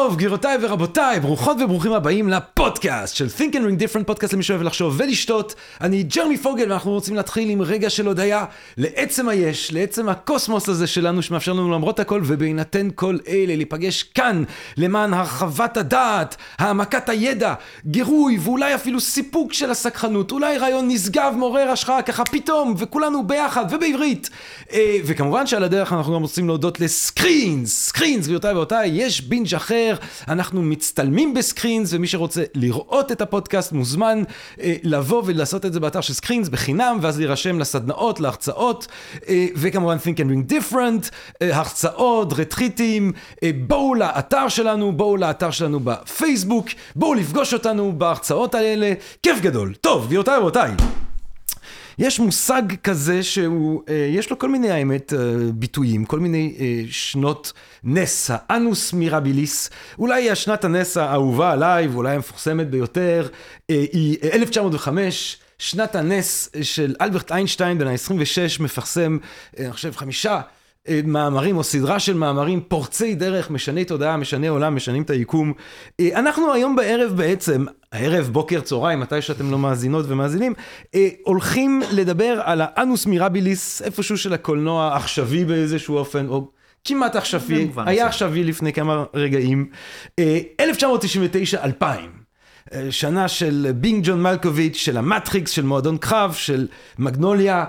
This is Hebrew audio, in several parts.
טוב, גבירותיי ורבותיי, ברוכות וברוכים הבאים לפודקאסט של Think and Ring Different, פודקאסט למי שאוהב לחשוב ולשתות. אני ג'רמי פוגל ואנחנו רוצים להתחיל עם רגע של הודיה לעצם היש, לעצם הקוסמוס הזה שלנו שמאפשר לנו למרות הכל ובהינתן כל אלה להיפגש כאן למען הרחבת הדעת, העמקת הידע, גירוי ואולי אפילו סיפוק של הסקרנות, אולי רעיון נשגב מעורר השראה ככה פתאום וכולנו ביחד ובעברית. אה, וכמובן שעל הדרך אנחנו גם רוצים להודות לסקרינס, סקרינס גבירותיי ורבותיי, יש בינג' אחר, אנחנו מצטלמים בסקרינס ומי שרוצה לראות את הפודקאסט מוזמן אה, לבוא ולעשות את זה באתר של סקרינס בחינם ואז להירשם לסדנאות, להרצאות אה, וכמובן Think and Drink Different, אה, הרצאות, רטריטים, אה, בואו לאתר שלנו, בואו לאתר שלנו בפייסבוק, בואו לפגוש אותנו בהרצאות האלה, כיף גדול. טוב, גבירותיי ורבותיי. יש מושג כזה שהוא, אה, יש לו כל מיני האמת אה, ביטויים, כל מיני אה, שנות נס, האנוס מירביליס, אולי השנת הנס האהובה עליי ואולי המפורסמת ביותר, היא 1905. שנת הנס של אלברט איינשטיין בן ה-26 מפרסם, אני חושב, חמישה מאמרים או סדרה של מאמרים פורצי דרך, משני תודעה, משני עולם, משנים את היקום. אה, אנחנו היום בערב בעצם, הערב, בוקר, צהריים, מתי שאתם לא מאזינות ומאזינים, אה, הולכים לדבר על האנוס מירביליס, איפשהו של הקולנוע העכשווי באיזשהו אופן, או כמעט עכשווי, היה. עכשווי לפני כמה רגעים. 1999-2000. אה, שנה של בינג ג'ון מלקוביץ', של המטריקס, של מועדון קרב, של מגנוליה.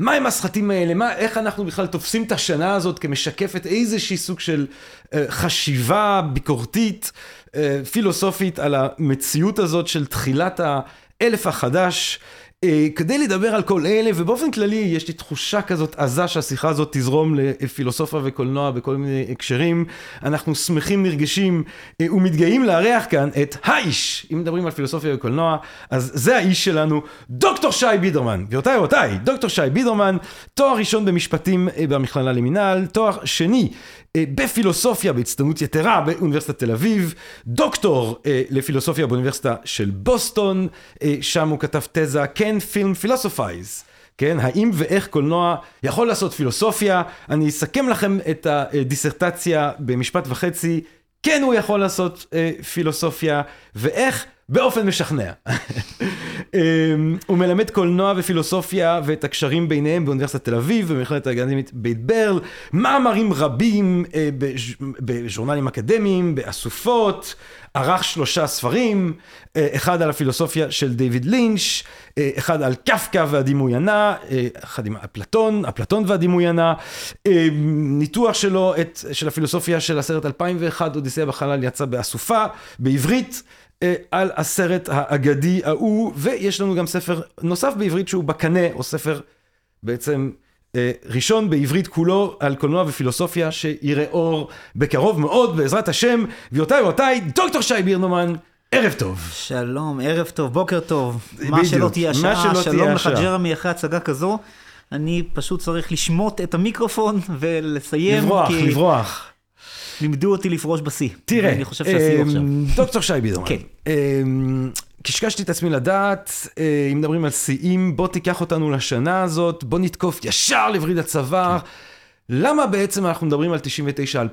מה הם הסרטים האלה? מה, איך אנחנו בכלל תופסים את השנה הזאת כמשקפת איזושהי סוג של אה, חשיבה ביקורתית, אה, פילוסופית על המציאות הזאת של תחילת האלף החדש? אה, כדי לדבר על כל אלה, ובאופן כללי יש לי תחושה כזאת עזה שהשיחה הזאת תזרום לפילוסופיה וקולנוע בכל מיני הקשרים. אנחנו שמחים, נרגשים אה, ומתגאים לארח כאן את האיש. אם מדברים על פילוסופיה וקולנוע, אז זה האיש שלנו, דוקטור שי בידרמן. גבירותיי ורבותיי, דוקטור שי בידרמן, תואר ראשון במשפטים אה, במכללה למינהל, תואר שני בפילוסופיה בהצטיינות יתרה באוניברסיטת תל אביב, דוקטור אה, לפילוסופיה באוניברסיטה של בוסטון, אה, שם הוא כתב תזה, can film philosophize. כן, האם ואיך קולנוע יכול לעשות פילוסופיה? אני אסכם לכם את הדיסרטציה במשפט וחצי. כן, הוא יכול לעשות אה, פילוסופיה, ואיך? באופן משכנע. אמ, הוא מלמד קולנוע ופילוסופיה ואת הקשרים ביניהם באוניברסיטת תל אביב, במכללת האקדמית בית ברל, מאמרים רבים אה, בז'- בז'ורנלים אקדמיים, באסופות, ערך שלושה ספרים, אה, אחד על הפילוסופיה של דיוויד לינץ', אה, אחד על קפקא והדימוי הנע, אחד עם אפלטון, אפלטון והדימוי הנע, ניתוח שלו, את, של הפילוסופיה של הסרט 2001, אודיסאה בחלל, יצא באסופה, בעברית. אה, על הסרט האגדי ההוא, ויש לנו גם ספר נוסף בעברית שהוא בקנה, או ספר בעצם אה, ראשון בעברית כולו על קולנוע ופילוסופיה, שיראה אור בקרוב מאוד, בעזרת השם. גבירותיי ורבותיי, דוקטור שי בירנומן, ערב טוב. שלום, ערב טוב, בוקר טוב. מה בדיוק, שלא תהיה מה השעה, שלא תהיה שלום לך השעה. ג'רמי אחרי הצגה כזו. אני פשוט צריך לשמוט את המיקרופון ולסיים, לברוח, כי לברוח. לימדו אותי לפרוש בשיא. תראה, אני חושב שהשיא הוא עכשיו. אמ, דוקטור שי בידרמן. כן. אמ, קשקשתי את עצמי לדעת, אה, אם מדברים על שיאים, בוא תיקח אותנו לשנה הזאת, בוא נתקוף ישר לווריד הצוואר. כן. למה בעצם אנחנו מדברים על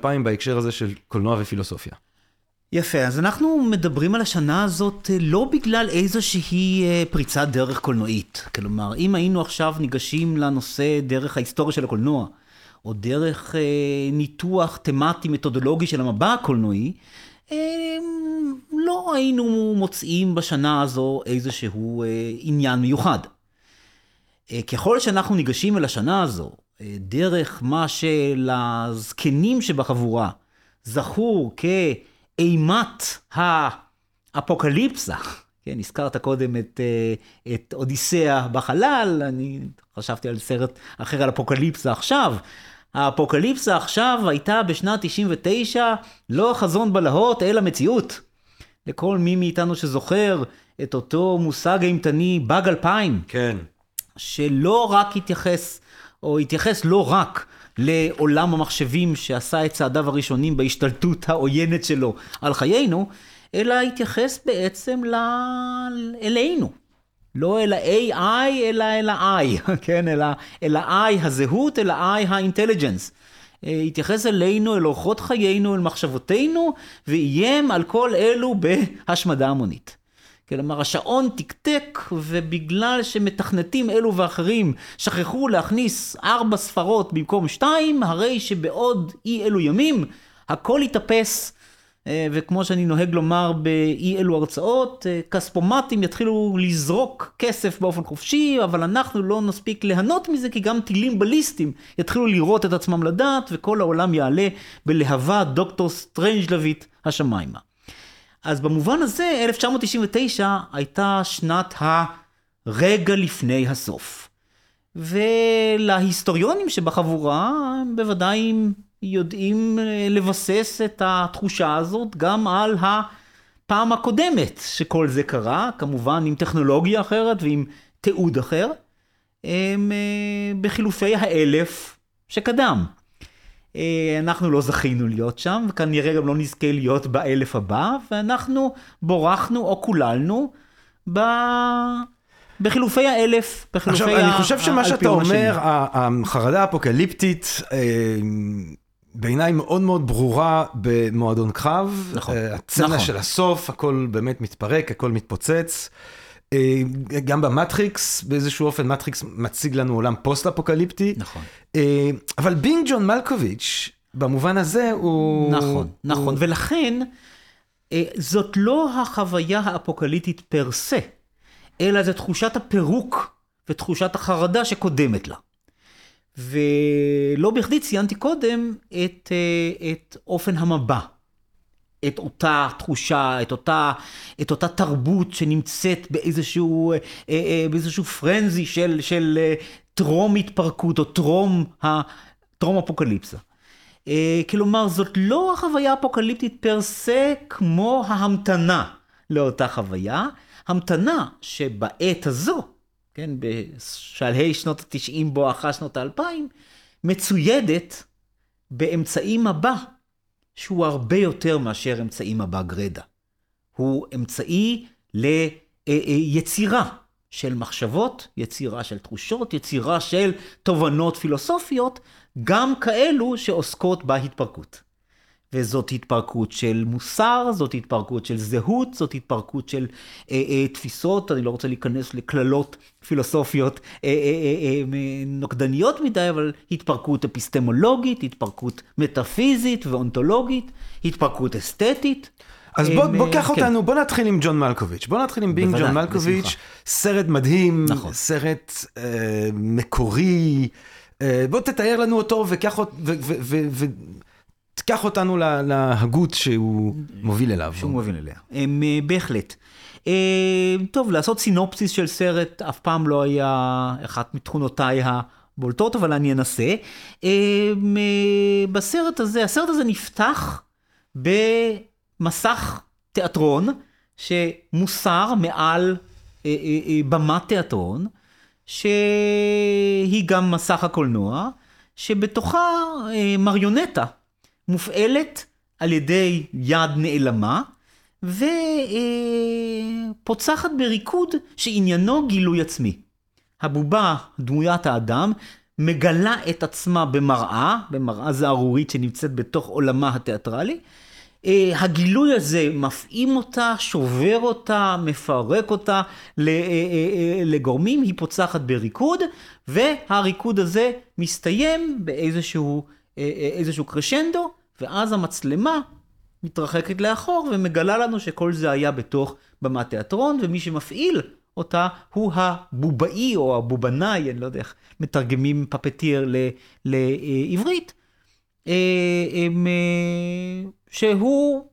99-2000 בהקשר הזה של קולנוע ופילוסופיה? יפה, אז אנחנו מדברים על השנה הזאת אה, לא בגלל איזושהי אה, פריצת דרך קולנועית. כלומר, אם היינו עכשיו ניגשים לנושא דרך ההיסטוריה של הקולנוע, או דרך אה, ניתוח תמטי מתודולוגי של המבע הקולנועי, אה, לא היינו מוצאים בשנה הזו איזשהו אה, עניין מיוחד. אה, ככל שאנחנו ניגשים אל השנה הזו, אה, דרך מה שלזקנים שבחבורה זכור כאימת האפוקליפסה, כן, הזכרת קודם את, אה, את אודיסאה בחלל, אני חשבתי על סרט אחר על אפוקליפסה עכשיו. האפוקליפסה עכשיו הייתה בשנת 99 לא חזון בלהות, אלא מציאות. לכל מי מאיתנו שזוכר את אותו מושג אימתני באג 2000, כן. שלא רק התייחס או התייחס לא רק לעולם המחשבים שעשה את צעדיו הראשונים בהשתלטות העוינת שלו על חיינו, אלא התייחס בעצם ל... אלינו. לא אל ה-AI, אלא אל ה-I, כן? אל ה-I הזהות, אל ה-I האינטליג'נס. אה, התייחס אלינו, אל אורחות חיינו, אל מחשבותינו, ואיים על כל אלו בהשמדה המונית. כלומר, השעון תקתק, ובגלל שמתכנתים אלו ואחרים שכחו להכניס ארבע ספרות במקום שתיים, הרי שבעוד אי אלו ימים, הכל יתאפס וכמו שאני נוהג לומר באי אלו הרצאות, אה, כספומטים יתחילו לזרוק כסף באופן חופשי, אבל אנחנו לא נספיק ליהנות מזה, כי גם טילים בליסטיים יתחילו לראות את עצמם לדעת, וכל העולם יעלה בלהבה דוקטור סטרנג'לאבית השמיימה. אז במובן הזה, 1999 הייתה שנת הרגע לפני הסוף. ולהיסטוריונים שבחבורה, הם בוודאי יודעים אה, לבסס את התחושה הזאת גם על הפעם הקודמת שכל זה קרה, כמובן עם טכנולוגיה אחרת ועם תיעוד אחר, הם אה, בחילופי האלף שקדם. אה, אנחנו לא זכינו להיות שם, וכנראה גם לא נזכה להיות באלף הבא, ואנחנו בורחנו או קוללנו ב... בחילופי האלף, בחילופי האלפיון השני. עכשיו, אני חושב שמה שאתה אומר, החרדה האפוקליפטית, בעיניי מאוד מאוד ברורה במועדון קרב. נכון. אה, הסצנה נכון. של הסוף, הכל באמת מתפרק, הכל מתפוצץ. אה, גם במטריקס, באיזשהו אופן, מטריקס מציג לנו עולם פוסט-אפוקליפטי. נכון. אה, אבל Being John Malkovich, במובן הזה הוא... נכון, נכון. הוא... ולכן, זאת לא החוויה האפוקליפטית per se, אלא זו תחושת הפירוק ותחושת החרדה שקודמת לה. ולא בכדי ציינתי קודם את, אה, את אופן המבע, את אותה תחושה, את אותה, את אותה תרבות שנמצאת באיזשהו, אה, אה, באיזשהו פרנזי של, של טרום התפרקות או טרום, טרום אפוקליפסה. כלומר, זאת לא החוויה האפוקליפטית פר סה כמו ההמתנה לאותה חוויה, המתנה שבעת הזו, כן, בשלהי שנות ה-90 בואכה שנות ה-2000, מצוידת באמצעי מבע שהוא הרבה יותר מאשר אמצעי מבע גרדה. הוא אמצעי ליצירה אה, אה, של מחשבות, יצירה של תחושות, יצירה של תובנות פילוסופיות, גם כאלו שעוסקות בהתפרקות. וזאת התפרקות של מוסר, זאת התפרקות של זהות, זאת התפרקות של אה, אה, תפיסות, אני לא רוצה להיכנס לקללות פילוסופיות אה, אה, אה, אה, נוקדניות מדי, אבל התפרקות אפיסטמולוגית, התפרקות מטאפיזית ואונתולוגית, התפרקות אסתטית. אז בוא, בוא קח כן. אותנו, בוא נתחיל עם ג'ון מלקוביץ'. בוא נתחיל עם בינג ג'ון מלקוביץ', בשמחה. סרט מדהים, נכון. סרט אה, מקורי. אה, בוא תתאר לנו אותו וקח אותו, קח אותנו להגות שהוא מוביל אליו. שהוא מוביל אליה. הם, אה, בהחלט. אה, טוב, לעשות סינופסיס של סרט אף פעם לא היה אחת מתכונותיי הבולטות, אבל אני אנסה. אה, בסרט הזה, הסרט הזה נפתח במסך תיאטרון שמוסר מעל במת תיאטרון, שהיא גם מסך הקולנוע, שבתוכה מריונטה. מופעלת על ידי יד נעלמה, ופוצחת בריקוד שעניינו גילוי עצמי. הבובה, דמוית האדם, מגלה את עצמה במראה, במראה זערורית שנמצאת בתוך עולמה התיאטרלי. אה, הגילוי הזה מפעים אותה, שובר אותה, מפרק אותה אה, אה, לגורמים, היא פוצחת בריקוד, והריקוד הזה מסתיים באיזשהו איזשהו קרשנדו, ואז המצלמה מתרחקת לאחור ומגלה לנו שכל זה היה בתוך במת תיאטרון, ומי שמפעיל אותה הוא הבובאי או הבובנאי, אני לא יודע איך מתרגמים פפטיר לעברית, אה, אה, שהוא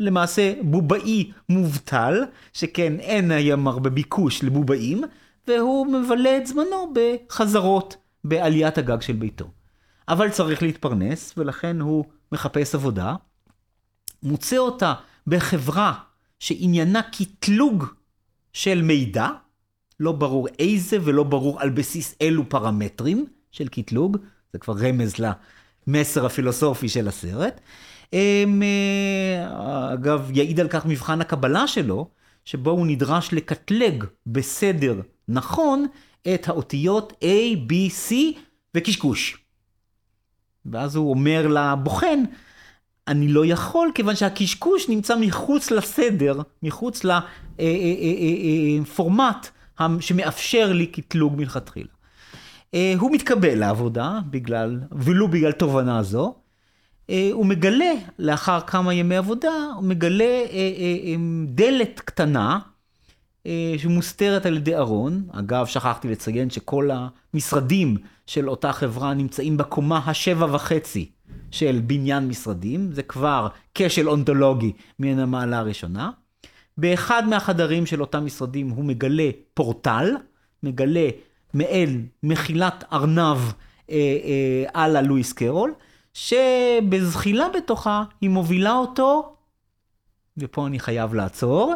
למעשה בובאי מובטל, שכן אין היום הרבה ביקוש לבובאים, והוא מבלה את זמנו בחזרות בעליית הגג של ביתו. אבל צריך להתפרנס, ולכן הוא מחפש עבודה, מוצא אותה בחברה שעניינה קטלוג של מידע, לא ברור איזה ולא ברור על בסיס אילו פרמטרים, של קטלוג, זה כבר רמז למסר הפילוסופי של הסרט. הם, אה, אגב, יעיד על כך מבחן הקבלה שלו, שבו הוא נדרש לקטלג בסדר נכון את האותיות A, B, C וקשקוש. ואז הוא אומר לבוחן, אני לא יכול כיוון שהקשקוש נמצא מחוץ לסדר, מחוץ לפורמט אה, אה, שמאפשר לי קטלוג מלכתחילה. הוא מתקבל לעבודה בגלל, ולו בגלל תובנה זו, אה, הוא מגלה, לאחר כמה ימי עבודה, הוא מגלה אה, אה, דלת קטנה שמוסתרת על ידי ארון. אגב, שכחתי לציין שכל המשרדים של אותה חברה נמצאים בקומה השבע וחצי של בניין משרדים. זה כבר כשל אונתולוגי מן המעלה הראשונה. באחד מהחדרים של אותם משרדים הוא מגלה פורטל, מגלה מעין מחילת ארנב על הלואיס קרול. שבזחילה בתוכה היא מובילה אותו, ופה אני חייב לעצור,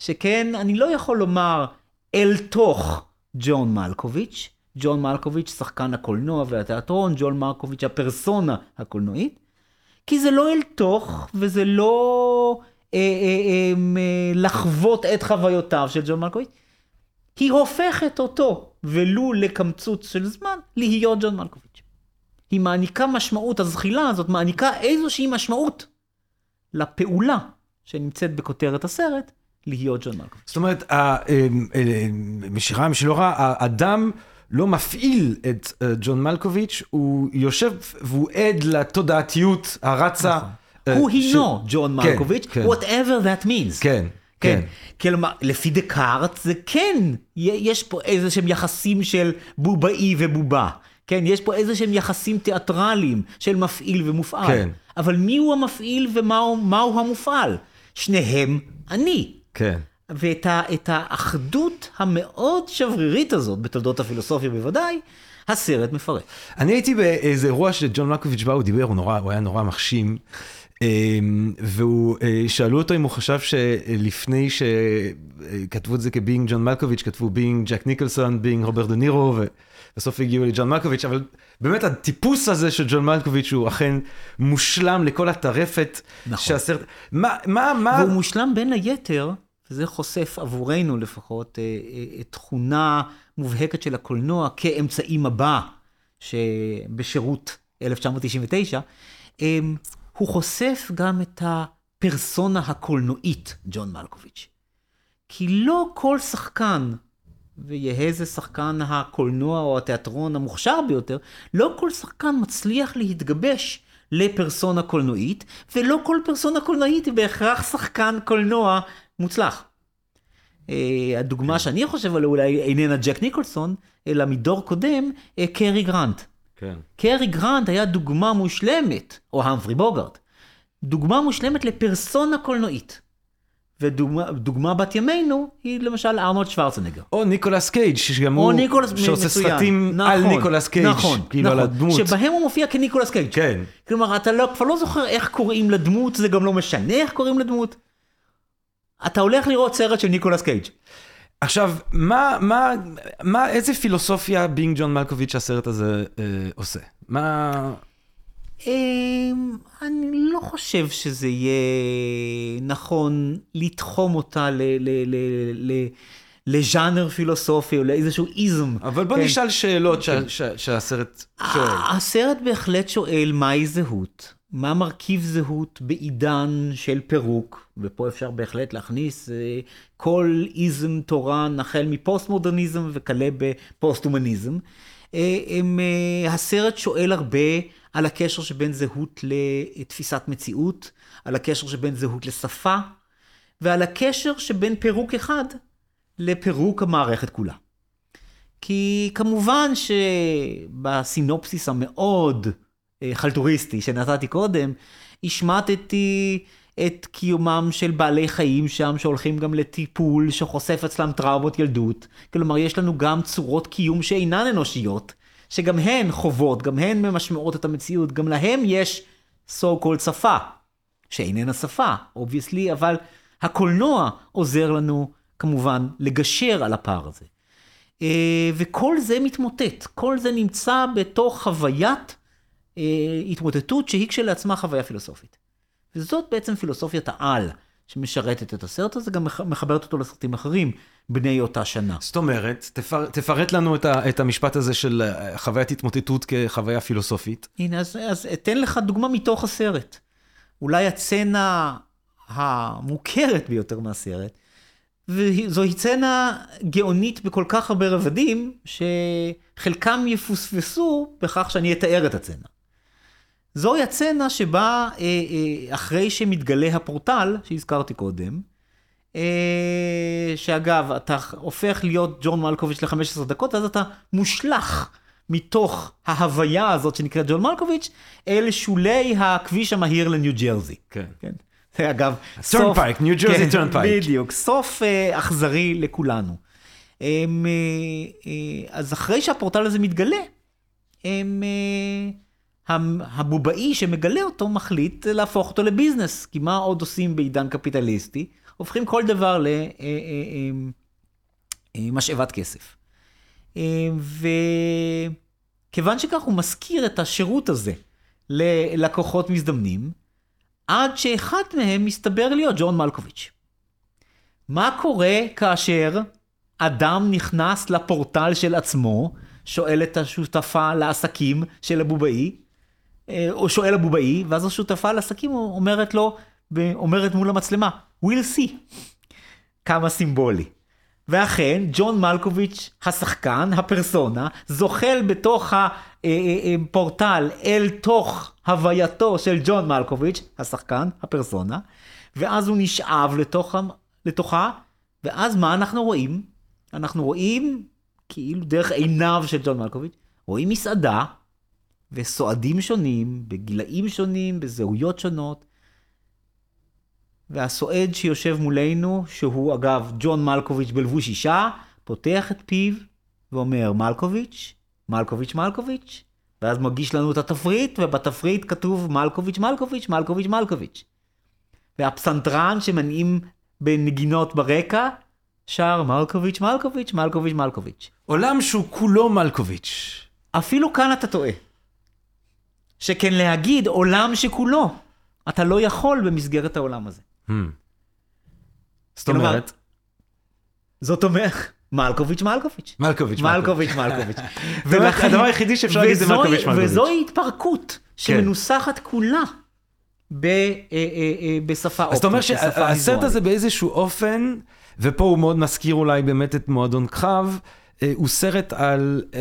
שכן, אני לא יכול לומר אל תוך ג'ון מלקוביץ', ג'ון מלקוביץ' שחקן הקולנוע והתיאטרון, ג'ון מלקוביץ' הפרסונה הקולנועית, כי זה לא אל תוך, וזה לא אה, אה, אה, אה, לחוות את חוויותיו של ג'ון מלקוביץ', היא הופכת אותו, ולו לקמצוץ של זמן, להיות ג'ון מלקוביץ'. היא מעניקה משמעות, הזחילה הזאת מעניקה איזושהי משמעות לפעולה שנמצאת בכותרת הסרט, להיות ג'ון מלקוביץ'. זאת אומרת, משירה משלו רע, האדם לא מפעיל את אה, ג'ון מלקוביץ', הוא יושב והוא עד לתודעתיות הרצה. נכון. אה, הוא הינו ג'ון כן, מלקוביץ', כן. whatever that means. כן. כן. כלומר, לפי דקארט זה כן, יש פה איזה שהם יחסים של בובאי ובובה. כן, יש פה איזה שהם יחסים תיאטרליים של מפעיל ומופעל. כן. אבל מי הוא המפעיל ומהו המופעל? שניהם אני. כן. ואת ה, האחדות המאוד שברירית הזאת, בתולדות הפילוסופיה בוודאי, הסרט מפרט. אני הייתי באיזה אירוע שג'ון מקוביץ' בא, הוא דיבר, הוא, נורא, הוא היה נורא מחשים. אמ, והוא, אה, שאלו אותו אם הוא חשב שלפני שכתבו את זה כ Being John Malkovich, כתבו Being Jack Nicholson, Being Robert De Niro, ובסוף הגיעו לג'ון מלקוביץ', אבל באמת הטיפוס הזה של ג'ון מלקוביץ' הוא אכן מושלם לכל הטרפת נכון. שהסרט, מה, מה, מה... והוא מושלם בין היתר, וזה חושף עבורנו לפחות, אה, אה, תכונה מובהקת של הקולנוע כאמצעי מבע שבשירות 1999. הוא חושף גם את הפרסונה הקולנועית, ג'ון מלקוביץ'. כי לא כל שחקן, ויהא זה שחקן הקולנוע או התיאטרון המוכשר ביותר, לא כל שחקן מצליח להתגבש לפרסונה קולנועית, ולא כל פרסונה קולנועית היא בהכרח שחקן קולנוע מוצלח. Uh, הדוגמה כן. שאני חושב עליה אולי איננה ג'ק ניקולסון, אלא מדור קודם, אה, קרי גרנט. כן. קרי גרנט היה דוגמה מושלמת, או המפרי בוגארט, דוגמה מושלמת לפרסונה קולנועית. ודוגמה בת ימינו היא למשל ארנולד שוורצנגר. או ניקולס קייג' שגם הוא ניקולס, שעושה סרטים נכון, על ניקולס קייג', נכון, כאילו נכון, על הדמות. שבהם הוא מופיע כניקולס קייג'. כן. כלומר, אתה לא, כבר לא זוכר איך קוראים לדמות, זה גם לא משנה איך קוראים לדמות. אתה הולך לראות סרט של ניקולס קייג'. עכשיו, מה, מה, מה, איזה פילוסופיה בינג ג'ון מלקוביץ' הסרט הזה אה, עושה? מה... אה, אני לא חושב שזה יהיה נכון לתחום אותה ל... ל, ל, ל לז'אנר פילוסופי או לאיזשהו איזם. אבל בוא כן. נשאל שאלות כן. ש, ש, שהסרט שואל. הסרט בהחלט שואל מהי זהות. מה מרכיב זהות בעידן של פירוק, ופה אפשר בהחלט להכניס אה, כל איזם תורן החל מפוסט-מודרניזם וכלה בפוסט-הומניזם. אה, אה, הסרט שואל הרבה על הקשר שבין זהות לתפיסת מציאות, על הקשר שבין זהות לשפה, ועל הקשר שבין פירוק אחד לפירוק המערכת כולה. כי כמובן שבסינופסיס המאוד חלטוריסטי שנתתי קודם, השמטתי את קיומם של בעלי חיים שם שהולכים גם לטיפול שחושף אצלם טראומות ילדות. כלומר, יש לנו גם צורות קיום שאינן אנושיות, שגם הן חוות, גם הן ממשמעות את המציאות, גם להם יש so called שפה, שאיננה שפה, obviously, אבל הקולנוע עוזר לנו כמובן לגשר על הפער הזה. אה, וכל זה מתמוטט, כל זה נמצא בתוך חוויית אה, התמוטטות שהיא כשלעצמה חוויה פילוסופית. וזאת בעצם פילוסופיית העל שמשרתת את הסרט הזה, גם מח- מחברת אותו לסרטים אחרים בני אותה שנה. זאת אומרת, תפר, תפרט לנו את, ה, את המשפט הזה של אה, חוויית התמוטטות כחוויה פילוסופית. הנה, אז, אז אתן לך דוגמה מתוך הסרט. אולי הצצנה המוכרת ביותר מהסרט, וזוהי צצנה גאונית בכל כך הרבה רבדים, שחלקם יפוספסו בכך שאני אתאר את הצצנה. זוהי הצצנה שבה אה, אה, אחרי שמתגלה הפורטל, שהזכרתי קודם, אה, שאגב, אתה הופך להיות ג'ון מלקוביץ' ל-15 דקות, אז אתה מושלך מתוך ההוויה הזאת שנקראת ג'ון מלקוביץ', אל שולי הכביש המהיר לניו ג'רזי. כן. כן. זה אגב, Turnpike, New Jersey כן, Turnpike. בדיוק, סוף אה, אכזרי לכולנו. הם, אה, אה, אז אחרי שהפורטל הזה מתגלה, הם, אה, הבובאי שמגלה אותו מחליט להפוך אותו לביזנס, כי מה עוד עושים בעידן קפיטליסטי? הופכים כל דבר למשאבת כסף. אה, וכיוון שכך הוא מזכיר את השירות הזה ללקוחות מזדמנים, עד שאחד מהם מסתבר להיות ג'ון מלקוביץ'. מה קורה כאשר אדם נכנס לפורטל של עצמו, שואל את השותפה לעסקים של הבובאי, אה, או שואל הבובאי, ואז השותפה לעסקים אומרת לו, אומרת מול המצלמה, we'll see. כמה סימבולי. ואכן, ג'ון מלקוביץ', השחקן, הפרסונה, זוחל בתוך הפורטל אל תוך הווייתו של ג'ון מלקוביץ', השחקן, הפרסונה, ואז הוא נשאב לתוך, לתוכה, ואז מה אנחנו רואים? אנחנו רואים, כאילו דרך עיניו של ג'ון מלקוביץ', רואים מסעדה, וסועדים שונים, בגילאים שונים, בזהויות שונות, והסועד שיושב מולנו, שהוא אגב ג'ון מלקוביץ' בלבוש אישה, פותח את פיו ואומר מלקוביץ', מלקוביץ' מלקוביץ', ואז מגיש לנו את התפריט, ובתפריט כתוב מלקוביץ' מלקוביץ', מלקוביץ' מלקוביץ'. והפסנתרן שמנעים בנגינות ברקע, שר מלקוביץ' מלקוביץ', מלקוביץ' מלקוביץ'. עולם שהוא כולו מלקוביץ'. אפילו כאן אתה טועה. שכן להגיד עולם שכולו, אתה לא יכול במסגרת העולם הזה. Hmm. זאת כלומר, אומרת, זאת אומרת, מלקוביץ' מלקוביץ'. מלקוביץ' מלקוביץ' מלקוביץ'. זאת אומרת, הדבר היחידי שאפשר להגיד זה מלקוביץ' מלקוביץ'. וזוהי התפרקות שמנוסחת כולה אה, אה, אה, בשפה אופטית. אז אתה אומר בשפה שהסרט. הזה באיזשהו אופן, ופה הוא מאוד מזכיר אולי באמת את מועדון קרב, אה, הוא סרט על אה,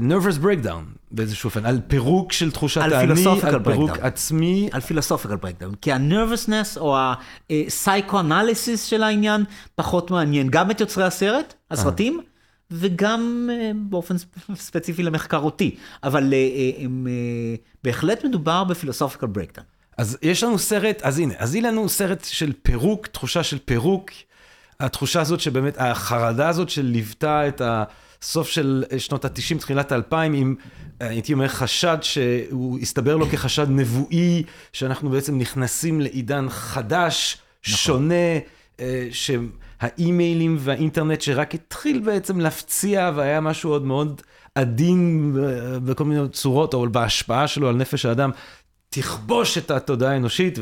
nervous breakdown באיזשהו אופן, על פירוק של תחושת על האני, על פירוק breakdown. עצמי. על פילוסופיקל ברקדאון, כי ה-nervousness או ה-psychoanalysis של העניין פחות מעניין גם את יוצרי הסרט, הסרטים, וגם אה, באופן ספ- ספציפי למחקר אותי, אבל אה, אה, הם, אה, בהחלט מדובר בפילוסופיקל ברקדאון. אז יש לנו סרט, אז הנה, אז הנה לנו סרט של פירוק, תחושה של פירוק. התחושה הזאת שבאמת, החרדה הזאת שליוותה את הסוף של שנות ה-90, תחילת ה-2000, עם, הייתי אומר, חשד שהוא הסתבר לו כחשד נבואי, שאנחנו בעצם נכנסים לעידן חדש, נכון. שונה, אה, שהאימיילים והאינטרנט שרק התחיל בעצם להפציע, והיה משהו עוד מאוד עדין אה, בכל מיני צורות, או בהשפעה שלו על נפש האדם, תכבוש את התודעה האנושית,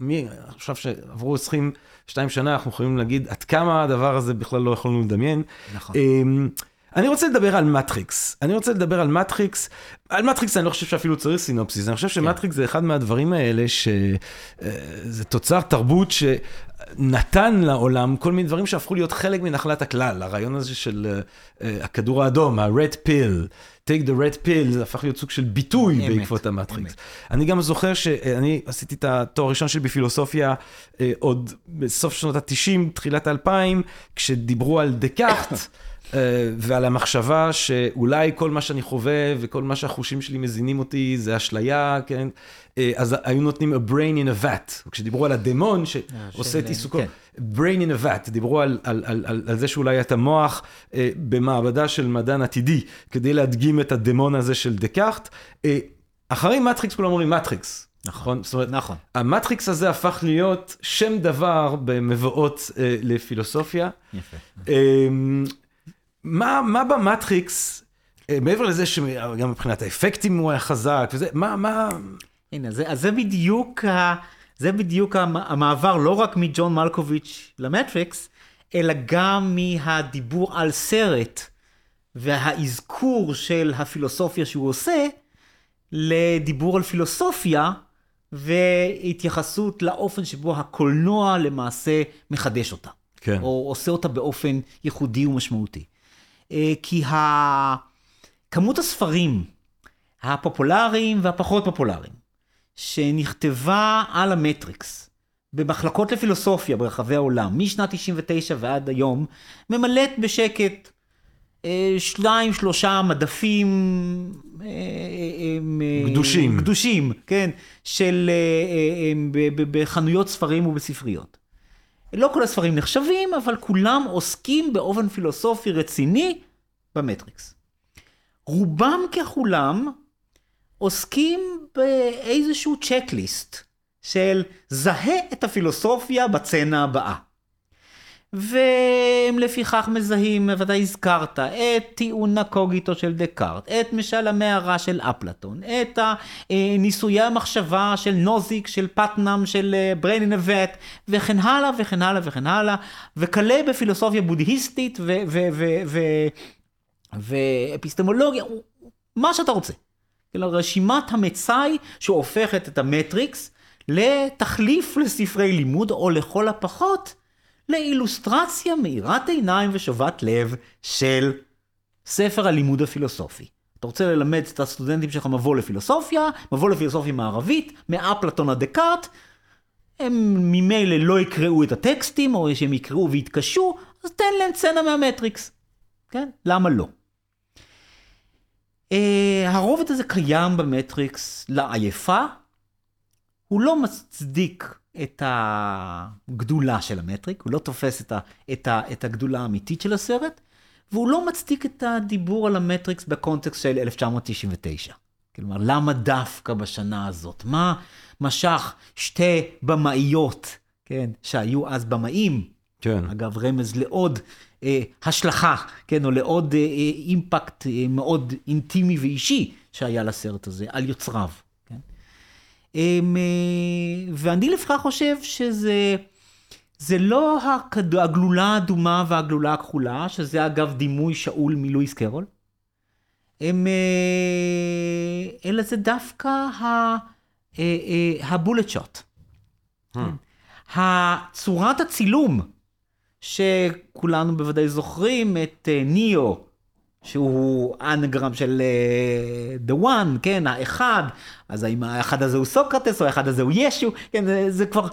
ומי, עכשיו שעברו 22 שנה, אנחנו יכולים להגיד עד כמה הדבר הזה בכלל לא יכולנו לדמיין. נכון. אמ, אני רוצה לדבר על מטריקס. אני רוצה לדבר על מטריקס. על מטריקס אני לא חושב שאפילו צריך סינופסיס. אני חושב שמטריקס זה אחד מהדברים האלה שזה תוצר תרבות שנתן לעולם כל מיני דברים שהפכו להיות חלק מנחלת הכלל. הרעיון הזה של uh, הכדור האדום, ה-red pill, take the red pill, זה הפך להיות סוג של ביטוי אמת, בעקבות המטריקס. אני גם זוכר שאני עשיתי את התואר הראשון שלי בפילוסופיה אה, עוד בסוף שנות ה-90, תחילת ה-2000, כשדיברו על דקארט. אה, ועל המחשבה שאולי כל מה שאני חווה וכל מה שהחושים שלי מזינים אותי זה אשליה, כן? אה, אז היו נותנים a brain in a vat. כשדיברו על הדמון שעושה של- את עיסוקו, כן. brain in a vat, דיברו על, על, על, על, על זה שאולי את המוח אה, במעבדה של מדען עתידי, כדי להדגים את הדמון הזה של דקארט. אה, אחרי מטריקס כולם אומרים מטריקס. נכון. זאת אומרת, נכון. המטריקס הזה הפך להיות שם דבר במבואות אה, לפילוסופיה. יפה. אמ, מה, מה במטריקס, אה, מעבר לזה שגם מבחינת האפקטים הוא היה חזק, וזה, מה, מה... הנה, זה, אז זה בדיוק, ה, זה בדיוק המ- המעבר לא רק מג'ון מלקוביץ' למטריקס, אלא גם מהדיבור על סרט והאזכור של הפילוסופיה שהוא עושה, לדיבור על פילוסופיה והתייחסות לאופן שבו הקולנוע למעשה מחדש אותה. כן. או עושה אותה באופן ייחודי ומשמעותי. אה, כי ה... כמות הספרים הפופולריים והפחות פופולריים שנכתבה על המטריקס במחלקות לפילוסופיה ברחבי העולם, משנת 99 ועד היום, ממלאת בשקט אה, שניים, שלושה מדפים אה, גדושים. גדושים, כן, של בחנויות ספרים ובספריות. לא כל הספרים נחשבים, אבל כולם עוסקים באופן פילוסופי רציני במטריקס. רובם ככולם עוסקים באיזשהו צ'קליסט של זהה את הפילוסופיה בצנע הבאה. והם לפיכך מזהים, ואתה הזכרת, את טיעון הקוגיטו של דקארט, את משל המערה של אפלטון, את ניסויי המחשבה של נוזיק, של פטנאם, של ברייני נבט, וכן הלאה וכן הלאה וכן הלאה, וכלה בפילוסופיה בודהיסטית ואפיסטמולוגיה, מה שאתה רוצה. אלא רשימת המצאי שהופכת את המטריקס לתחליף לספרי לימוד, או לכל הפחות, לאילוסטרציה מאירת עיניים ושובת לב של ספר הלימוד הפילוסופי. אתה רוצה ללמד את הסטודנטים שלך מבוא לפילוסופיה, מבוא לפילוסופיה מערבית, מאפלטון עד דקארט, הם ממילא לא יקראו את הטקסטים, או שהם יקראו ויתקשו, אז תן להם סצנה מהמטריקס. כן? למה לא? אה, הרובד הזה קיים במטריקס לעייפה, הוא לא מצדיק את הגדולה של המטריק, הוא לא תופס את, ה, את, ה, את הגדולה האמיתית של הסרט, והוא לא מצדיק את הדיבור על המטריקס בקונטקסט של 1999. כלומר, למה דווקא בשנה הזאת? מה משך שתי במאיות, כן, שהיו אז במאים, כן. אגב, רמז לעוד אה, השלכה, כן, או לעוד אה, אה, אימפקט אה, מאוד אינטימי ואישי שהיה לסרט הזה, על יוצריו. כן? אה, ואני לפחות חושב שזה זה לא הכד... הגלולה האדומה והגלולה הכחולה, שזה אגב דימוי שאול מלואיס קרול, הם, אה, אלא זה דווקא ה... אה, הבולט שוט. הצורת הצילום, שכולנו בוודאי זוכרים את ניאו, שהוא אנגרם של uh, The One, כן, האחד, אז האם האחד הזה הוא סוקרטס או האחד הזה הוא ישו, כן, זה, זה כבר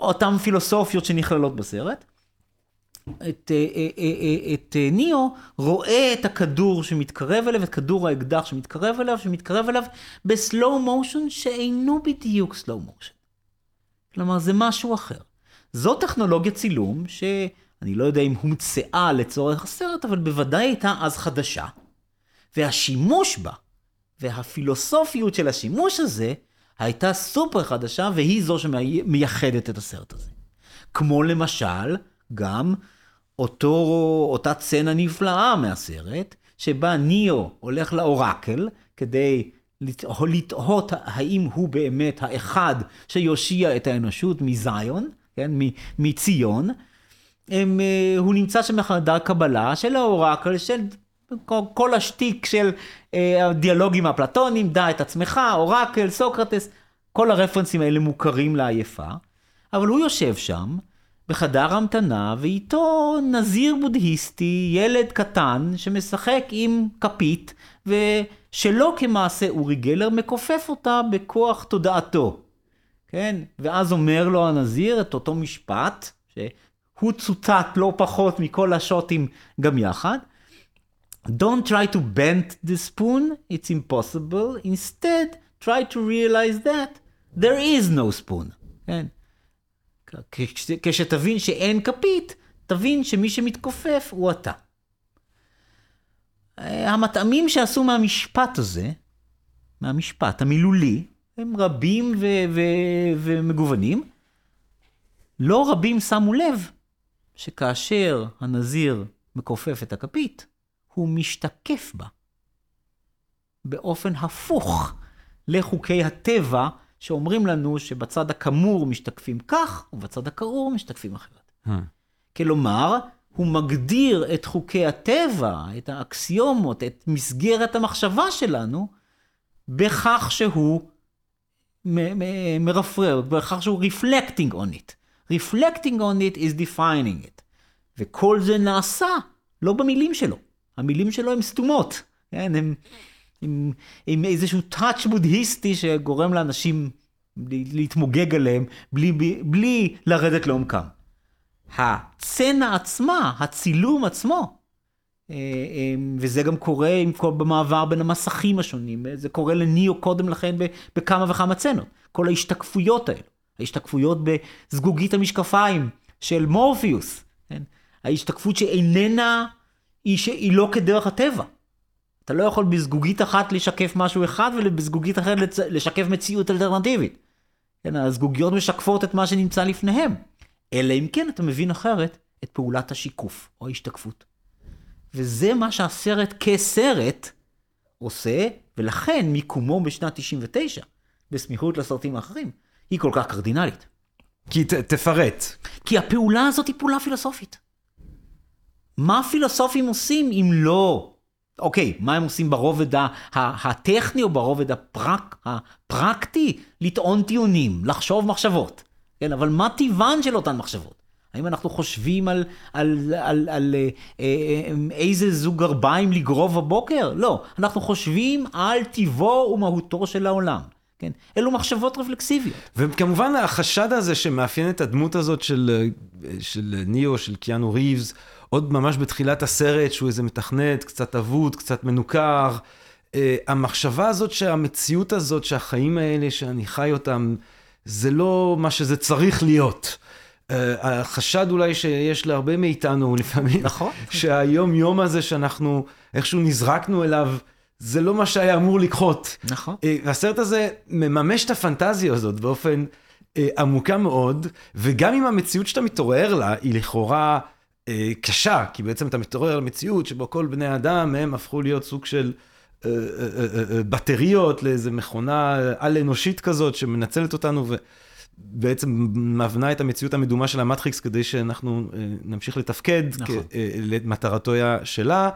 אותן פילוסופיות שנכללות בסרט. את, uh, את uh, ניאו רואה את הכדור שמתקרב אליו, את כדור האקדח שמתקרב אליו, שמתקרב אליו בסלואו מושן שאינו בדיוק סלואו מושן. כלומר, זה משהו אחר. זו טכנולוגיה צילום שאני לא יודע אם הומצאה לצורך הסרט, אבל בוודאי הייתה אז חדשה. והשימוש בה, והפילוסופיות של השימוש הזה, הייתה סופר חדשה, והיא זו שמייחדת את הסרט הזה. כמו למשל, גם אותו, אותה צנה נפלאה מהסרט, שבה ניאו הולך לאורקל כדי לתהות האם הוא באמת האחד שיושיע את האנושות מזיון, כן, מציון. הם, הוא נמצא שם בחדר קבלה של האורקל, של כל השטיק של הדיאלוגים האפלטונים, דע את עצמך, אורקל, סוקרטס, כל הרפרנסים האלה מוכרים לעייפה, אבל הוא יושב שם בחדר המתנה, ואיתו נזיר בודהיסטי, ילד קטן, שמשחק עם כפית, ושלא כמעשה אורי גלר, מכופף אותה בכוח תודעתו. כן? ואז אומר לו הנזיר את אותו משפט, שהוא צוטט לא פחות מכל השוטים גם יחד. Don't try to bend the spoon, it's impossible. Instead, try to realize that there is no spoon. כן? כש, כשתבין שאין כפית, תבין שמי שמתכופף הוא אתה. המטעמים שעשו מהמשפט הזה, מהמשפט המילולי, הם רבים ו- ו- ומגוונים. לא רבים שמו לב שכאשר הנזיר מכופף את הכפית, הוא משתקף בה באופן הפוך לחוקי הטבע, שאומרים לנו שבצד הכמור משתקפים כך, ובצד הקרור משתקפים אחרת. Hmm. כלומר, הוא מגדיר את חוקי הטבע, את האקסיומות, את מסגרת המחשבה שלנו, בכך שהוא מרפרר, בכך שהוא reflecting on it. Reflecting on it is defining it. וכל זה נעשה לא במילים שלו. המילים שלו הן סתומות, כן? הם עם, עם איזשהו טאץ' בודהיסטי שגורם לאנשים להתמוגג עליהם בלי, בלי, לרדת לעומקם. הצצנה עצמה, הצילום עצמו, אה, וזה גם קורה עם במעבר בין המסכים השונים, זה קורה לניאו קודם לכן בכמה וכמה צנות, כל ההשתקפויות האלו, ההשתקפויות בזגוגית המשקפיים של מורפיוס, כן? ההשתקפות שאיננה, היא, שהיא לא כדרך הטבע. אתה לא יכול בזגוגית אחת לשקף משהו אחד ובזגוגית אחרת לשקף מציאות אלטרנטיבית. כן, הזגוגיות משקפות את מה שנמצא לפניהם. אלא אם כן אתה מבין אחרת את פעולת השיקוף או ההשתקפות. וזה מה שהסרט כסרט עושה, ולכן מיקומו בשנת 99, בסמיכות לסרטים האחרים, היא כל כך קרדינלית. כי ת, תפרט. כי הפעולה הזאת היא פעולה פילוסופית. מה פילוסופים עושים אם לא... אוקיי, מה הם עושים ברובד הטכני או ברובד הפרק, הפרקטי? לטעון טיעונים, לחשוב מחשבות. כן, אבל מה טיבן של אותן מחשבות? האם אנחנו חושבים על, על, על, על, על אה, אה, איזה זוג גרביים לגרוב בבוקר? לא. אנחנו חושבים על טיבו ומהותו של העולם. כן? אלו מחשבות רפלקסיביות. וכמובן החשד הזה שמאפיין את הדמות הזאת של, של ניאו, של קיאנו ריבס, עוד ממש בתחילת הסרט, שהוא איזה מתכנת, קצת אבוד, קצת מנוכר. Uh, המחשבה הזאת שהמציאות הזאת, שהחיים האלה, שאני חי אותם, זה לא מה שזה צריך להיות. Uh, החשד אולי שיש להרבה מאיתנו לפעמים, נכון. שהיום-יום הזה שאנחנו איכשהו נזרקנו אליו, זה לא מה שהיה אמור לקחות. נכון. Uh, והסרט הזה מממש את הפנטזיה הזאת באופן uh, עמוקה מאוד, וגם אם המציאות שאתה מתעורר לה היא לכאורה... אה, קשה, כי בעצם אתה מתעורר על מציאות שבו כל בני האדם הם הפכו להיות סוג של אה, אה, בטריות לאיזה מכונה על-אנושית כזאת שמנצלת אותנו ובעצם מבנה את המציאות המדומה של המטריקס כדי שאנחנו נמשיך לתפקד נכון. למטרתו שלה.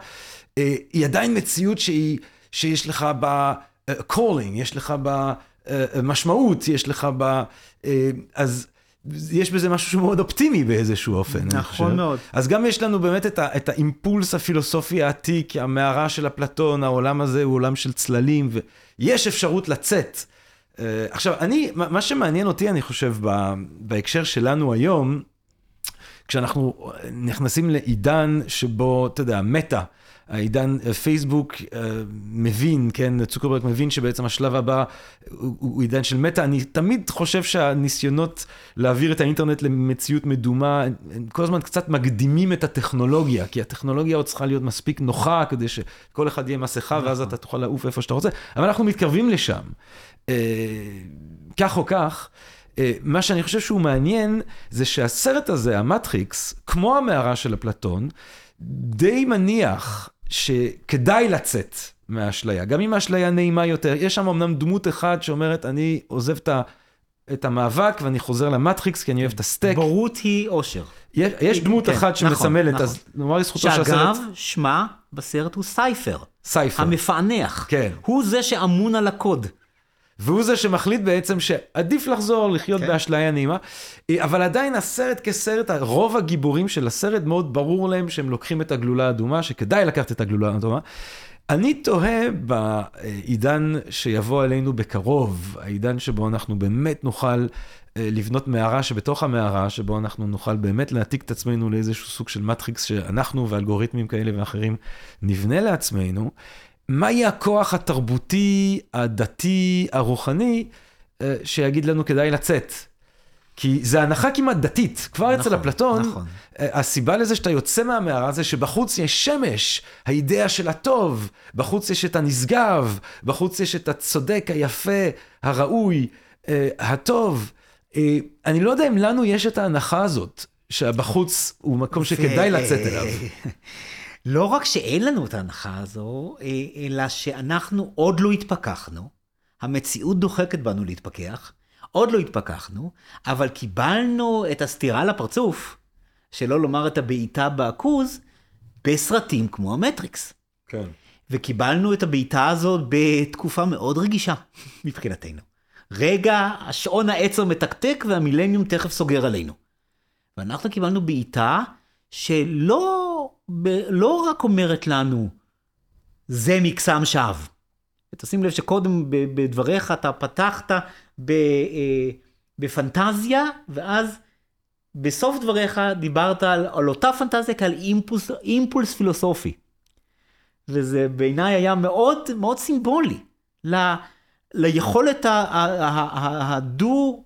היא עדיין מציאות שהיא, שיש לך בה calling, יש לך בה משמעות, יש לך בה... אז... יש בזה משהו שהוא מאוד אופטימי באיזשהו אופן. נכון מאוד. אז גם יש לנו באמת את, ה, את האימפולס הפילוסופי העתיק, המערה של אפלטון, העולם הזה הוא עולם של צללים, ויש אפשרות לצאת. עכשיו, אני, מה שמעניין אותי, אני חושב, בהקשר שלנו היום, כשאנחנו נכנסים לעידן שבו, אתה יודע, מטא, העידן אה, פייסבוק אה, מבין, כן, צוקרברג מבין שבעצם השלב הבא הוא, הוא עידן של מטא. אני תמיד חושב שהניסיונות להעביר את האינטרנט למציאות מדומה, הם כל הזמן קצת מקדימים את הטכנולוגיה, כי הטכנולוגיה עוד צריכה להיות מספיק נוחה כדי שכל אחד יהיה מסכה ואז נכון. אתה תוכל לעוף איפה שאתה רוצה, אבל אנחנו מתקרבים לשם. אה, כך או כך, מה שאני חושב שהוא מעניין זה שהסרט הזה, המטריקס, כמו המערה של אפלטון, די מניח שכדאי לצאת מהאשליה, גם אם האשליה נעימה יותר. יש שם אמנם דמות אחת שאומרת, אני עוזב את, ה, את המאבק ואני חוזר למטריקס כי אני אוהב את הסטייק. בורות היא אושר. יש, יש דמות כן, אחת נכון, שמסמלת, נכון. אז נאמר לזכותו שהסרט... שאגב, שמה בסרט הוא סייפר. סייפר. המפענח. כן. הוא זה שאמון על הקוד. והוא זה שמחליט בעצם שעדיף לחזור לחיות כן. באשליה נעימה, אבל עדיין הסרט כסרט, רוב הגיבורים של הסרט מאוד ברור להם שהם לוקחים את הגלולה האדומה, שכדאי לקחת את הגלולה האדומה. אני תוהה בעידן שיבוא עלינו בקרוב, העידן שבו אנחנו באמת נוכל אה, לבנות מערה שבתוך המערה, שבו אנחנו נוכל באמת להעתיק את עצמנו לאיזשהו סוג של מטריקס שאנחנו ואלגוריתמים כאלה ואחרים נבנה לעצמנו. מה יהיה הכוח התרבותי, הדתי, הרוחני, אה, שיגיד לנו כדאי לצאת? כי זה הנחה כמעט דתית. כבר נכון, אצל אפלטון, נכון. אה, הסיבה לזה שאתה יוצא מהמערה זה שבחוץ יש שמש, האידאה של הטוב, בחוץ יש את הנשגב, בחוץ יש את הצודק, היפה, הראוי, אה, הטוב. אני לא יודע אם לנו יש את ההנחה הזאת, שהבחוץ הוא מקום שכדאי לצאת אליו. לא רק שאין לנו את ההנחה הזו, אה, אלא שאנחנו עוד לא התפכחנו, המציאות דוחקת בנו להתפכח, עוד לא התפכחנו, אבל קיבלנו את הסטירה לפרצוף, שלא לומר את הבעיטה בעכוז, בסרטים כמו המטריקס. כן. וקיבלנו את הבעיטה הזאת בתקופה מאוד רגישה מבחינתנו. רגע, השעון העצר מתקתק והמילניום תכף סוגר עלינו. ואנחנו קיבלנו בעיטה שלא ב, לא רק אומרת לנו, זה מקסם שווא. ותשים לב שקודם בדבריך אתה פתחת ב, אה, בפנטזיה, ואז בסוף דבריך דיברת על, על אותה פנטזיה כעל אימפולס, אימפולס פילוסופי. וזה בעיניי היה מאוד מאוד סימבולי ל, ליכולת הדו,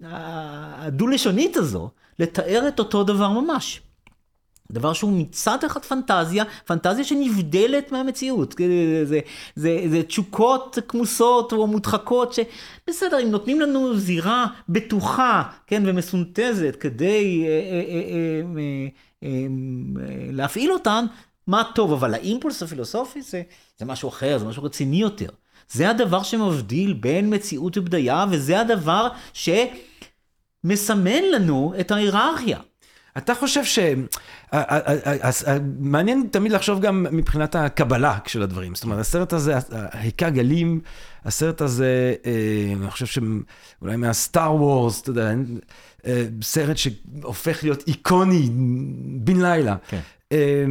הדו-לשונית הזו לתאר את אותו דבר ממש. דבר שהוא מצד אחד פנטזיה, פנטזיה שנבדלת מהמציאות. זה, זה, זה, זה תשוקות כמוסות או מודחקות, שבסדר, אם נותנים לנו זירה בטוחה, כן, ומסונתזת כדי אה, אה, אה, להפעיל אותן, מה טוב, אבל האימפולס הפילוסופי זה, זה משהו אחר, זה משהו רציני יותר. זה הדבר שמבדיל בין מציאות ובדיה, וזה הדבר שמסמן לנו את ההיררכיה. אתה חושב ש... מעניין תמיד לחשוב גם מבחינת הקבלה של הדברים. זאת אומרת, הסרט הזה, היכה גלים, הסרט הזה, אה, אני חושב שאולי מהסטאר וורס, אתה יודע, אה, סרט שהופך להיות איקוני בן לילה. כן. אה,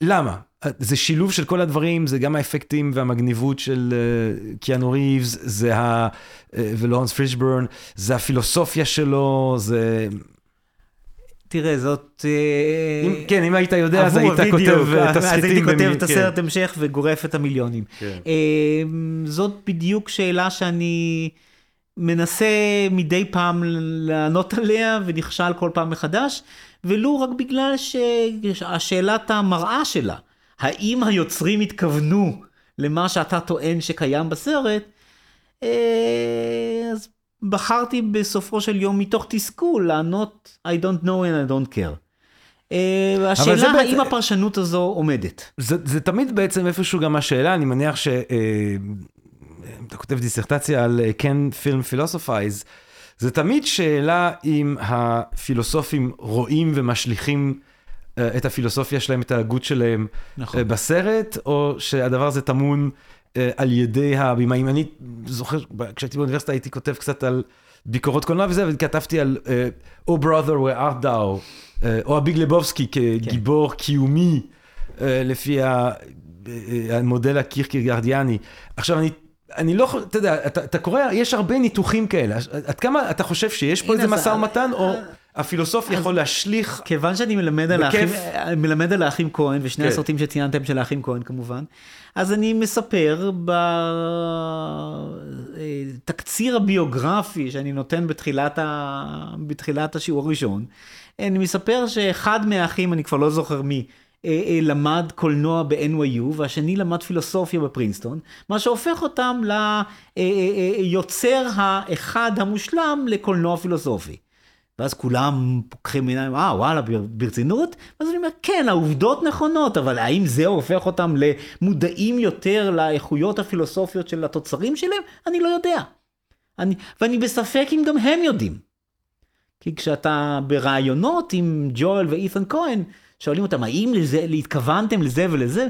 למה? זה שילוב של כל הדברים, זה גם האפקטים והמגניבות של קיאנו ריבס, זה ה... ולורנס פרישברן, זה הפילוסופיה שלו, זה... תראה, זאת... אם, אה, כן, אם היית יודע, אז היית בדיוק, כותב תסריטים. אז הייתי כותב את הסרט כן. המשך וגורף את המיליונים. כן. אה, זאת בדיוק שאלה שאני מנסה מדי פעם לענות עליה ונכשל כל פעם מחדש, ולו רק בגלל שהשאלת המראה שלה, האם היוצרים התכוונו למה שאתה טוען שקיים בסרט, אה, אז בחרתי בסופו של יום מתוך תסכול לענות I don't know and I don't care. Uh, השאלה האם בעצם... הפרשנות הזו עומדת. זה, זה תמיד בעצם איפשהו גם השאלה, אני מניח uh, אתה כותב דיסרטציה על כן פילם פילוסופייז, זה תמיד שאלה אם הפילוסופים רואים ומשליכים uh, את הפילוסופיה שלהם, את ההגות שלהם נכון. uh, בסרט, או שהדבר הזה טמון אה, על ידי הבימאים. אני זוכר, כשהייתי באוניברסיטה הייתי כותב קצת על ביקורות קולנוע וזה, וכתבתי על Oh brother where art thou, אה, או הביג לבובסקי כגיבור כן. קיומי, לפי המודל הקירקגרדיאני. עכשיו, אני אני לא, אתה יודע, אתה, אתה קורא, יש הרבה ניתוחים כאלה. עד כמה אתה חושב שיש פה איזה משא ומתן, או הפילוסוף יכול להשליך כיוון שאני מלמד על, האחים, מלמד על האחים כהן, ושני כן. הסרטים שציינתם של האחים כהן כמובן, אז אני מספר בתקציר הביוגרפי שאני נותן בתחילת, ה... בתחילת השיעור הראשון, אני מספר שאחד מהאחים, אני כבר לא זוכר מי, אה, אה, למד קולנוע ב-NYU והשני למד פילוסופיה בפרינסטון, מה שהופך אותם ליוצר אה, האחד המושלם לקולנוע פילוסופי. ואז כולם פוקחים עיניים, אה וואלה ברצינות? ואז אני אומר, כן, העובדות נכונות, אבל האם זה הופך אותם למודעים יותר לאיכויות הפילוסופיות של התוצרים שלהם? אני לא יודע. אני, ואני בספק אם גם הם יודעים. כי כשאתה ברעיונות עם ג'ואל ואית'ן כהן, שואלים אותם, האם לזה, התכוונתם לזה ולזה?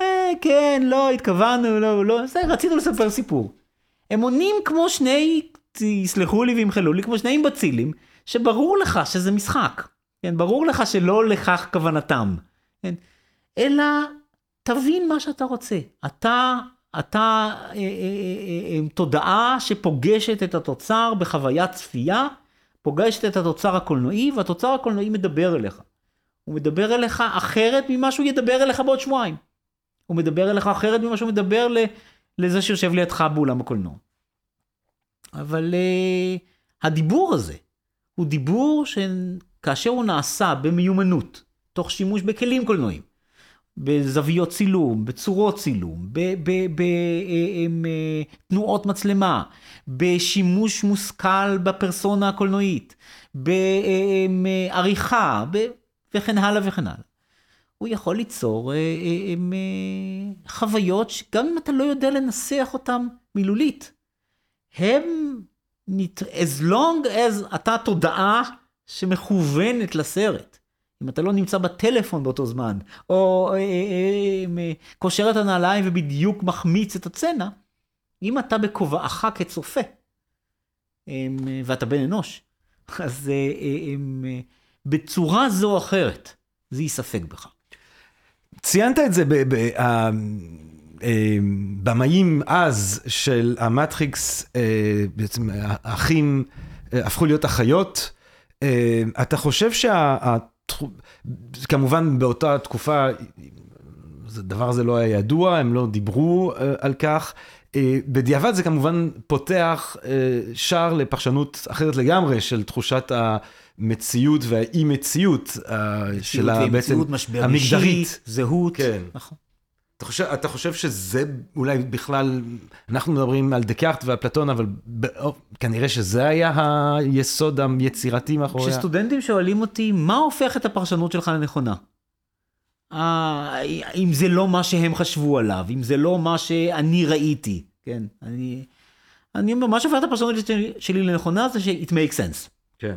אה, כן, לא, התכוונו, לא, לא, זה, רצינו לספר סיפור. הם עונים כמו שני, יסלחו לי וימחלו לי, כמו שני אימבצילים, שברור לך שזה משחק. כן, ברור לך שלא לכך כוונתם. כן, אלא תבין מה שאתה רוצה. אתה, אתה אה, אה, אה, אה, תודעה שפוגשת את התוצר בחוויית צפייה, פוגשת את התוצר הקולנועי, והתוצר הקולנועי מדבר אליך. הוא מדבר אליך אחרת ממה שהוא ידבר אליך בעוד שבועיים. הוא מדבר אליך אחרת ממה שהוא מדבר לזה שיושב לידך באולם הקולנוע. אבל uh, הדיבור הזה הוא דיבור שכאשר הוא נעשה במיומנות, תוך שימוש בכלים קולנועיים, בזוויות צילום, בצורות צילום, בתנועות אה, מצלמה, בשימוש מושכל בפרסונה הקולנועית, בעריכה, וכן הלאה וכן הלאה. הוא יכול ליצור אה, אה, אה, חוויות שגם אם אתה לא יודע לנסח אותן מילולית, הם, as long as אתה תודעה שמכוונת לסרט. אם אתה לא נמצא בטלפון באותו זמן, או אה, אה, אה, קושר את הנעליים ובדיוק מחמיץ את הצצנה, אם אתה בכובעך כצופה, אה, ואתה בן אנוש, אז אה, בצורה זו או אחרת, זה ייספק בך. ציינת את זה, במאים אז של המטריקס, בעצם האחים הפכו להיות אחיות. אתה חושב שה... כמובן באותה תקופה, הדבר הזה לא היה ידוע, הם לא דיברו על כך. בדיעבד זה כמובן פותח שער לפרשנות אחרת לגמרי של תחושת ה... המציאות מציאות שלה בעצם המגדרית. זהות. כן. נכון. אתה חושב, אתה חושב שזה אולי בכלל, אנחנו מדברים על דקארט ואפלטון, אבל ב, כנראה שזה היה היסוד היצירתי מאחורי... כשסטודנטים שואלים אותי, מה הופך את הפרשנות שלך לנכונה? אה, אם זה לא מה שהם חשבו עליו, אם זה לא מה שאני ראיתי, כן, אני... אני אומר, מה שהופך את הפרשנות שלי לנכונה זה ש- it makes sense. כן.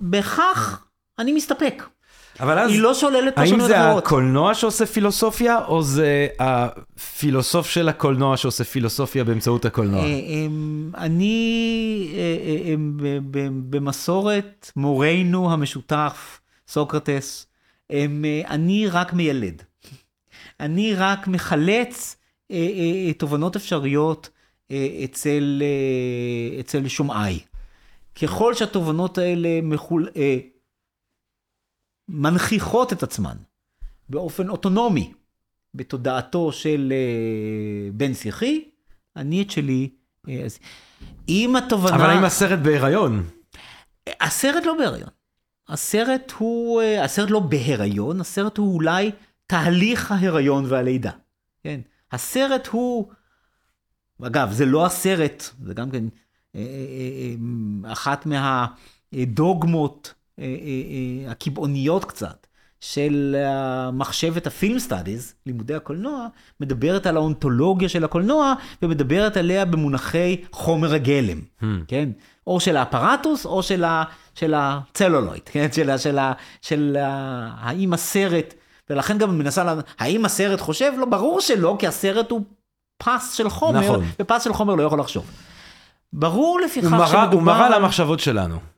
ובכך אני מסתפק. אבל אז, היא לא שוללת פרשנויות אחרות. האם זה הקולנוע שעושה פילוסופיה, או זה הפילוסוף של הקולנוע שעושה פילוסופיה באמצעות הקולנוע? אה, אמ, אני אה, אה, במסורת מורנו המשותף, סוקרטס, אני רק מיילד. אני רק מחלץ תובנות אפשריות אצל, אצל שומעיי. ככל שהתובנות האלה מחול... מנכיחות את עצמן באופן אוטונומי בתודעתו של אה, בן שיחי, אני את שלי... אה, אם התובנה... אבל האם הסרט בהיריון? הסרט לא בהיריון. הסרט הוא, אה, הסרט לא בהיריון, הסרט הוא אולי תהליך ההיריון והלידה. כן? הסרט הוא, אגב, זה לא הסרט, זה גם כן אחת מהדוגמות הקיבעוניות קצת של מחשבת ה film studies, לימודי הקולנוע, מדברת על האונתולוגיה של הקולנוע ומדברת עליה במונחי חומר הגלם, הממ. כן? או של ה apparatus או של, ה, של הצלולויד, כן? של, של, של האם הסרט, ולכן גם מנסה, לה, האם הסרט חושב? לא, ברור שלא, כי הסרט הוא פס של חומר, נכון. ופס של חומר לא יכול לחשוב. ברור לפיכך שמדובר... הוא מראה למחשבות שלנו.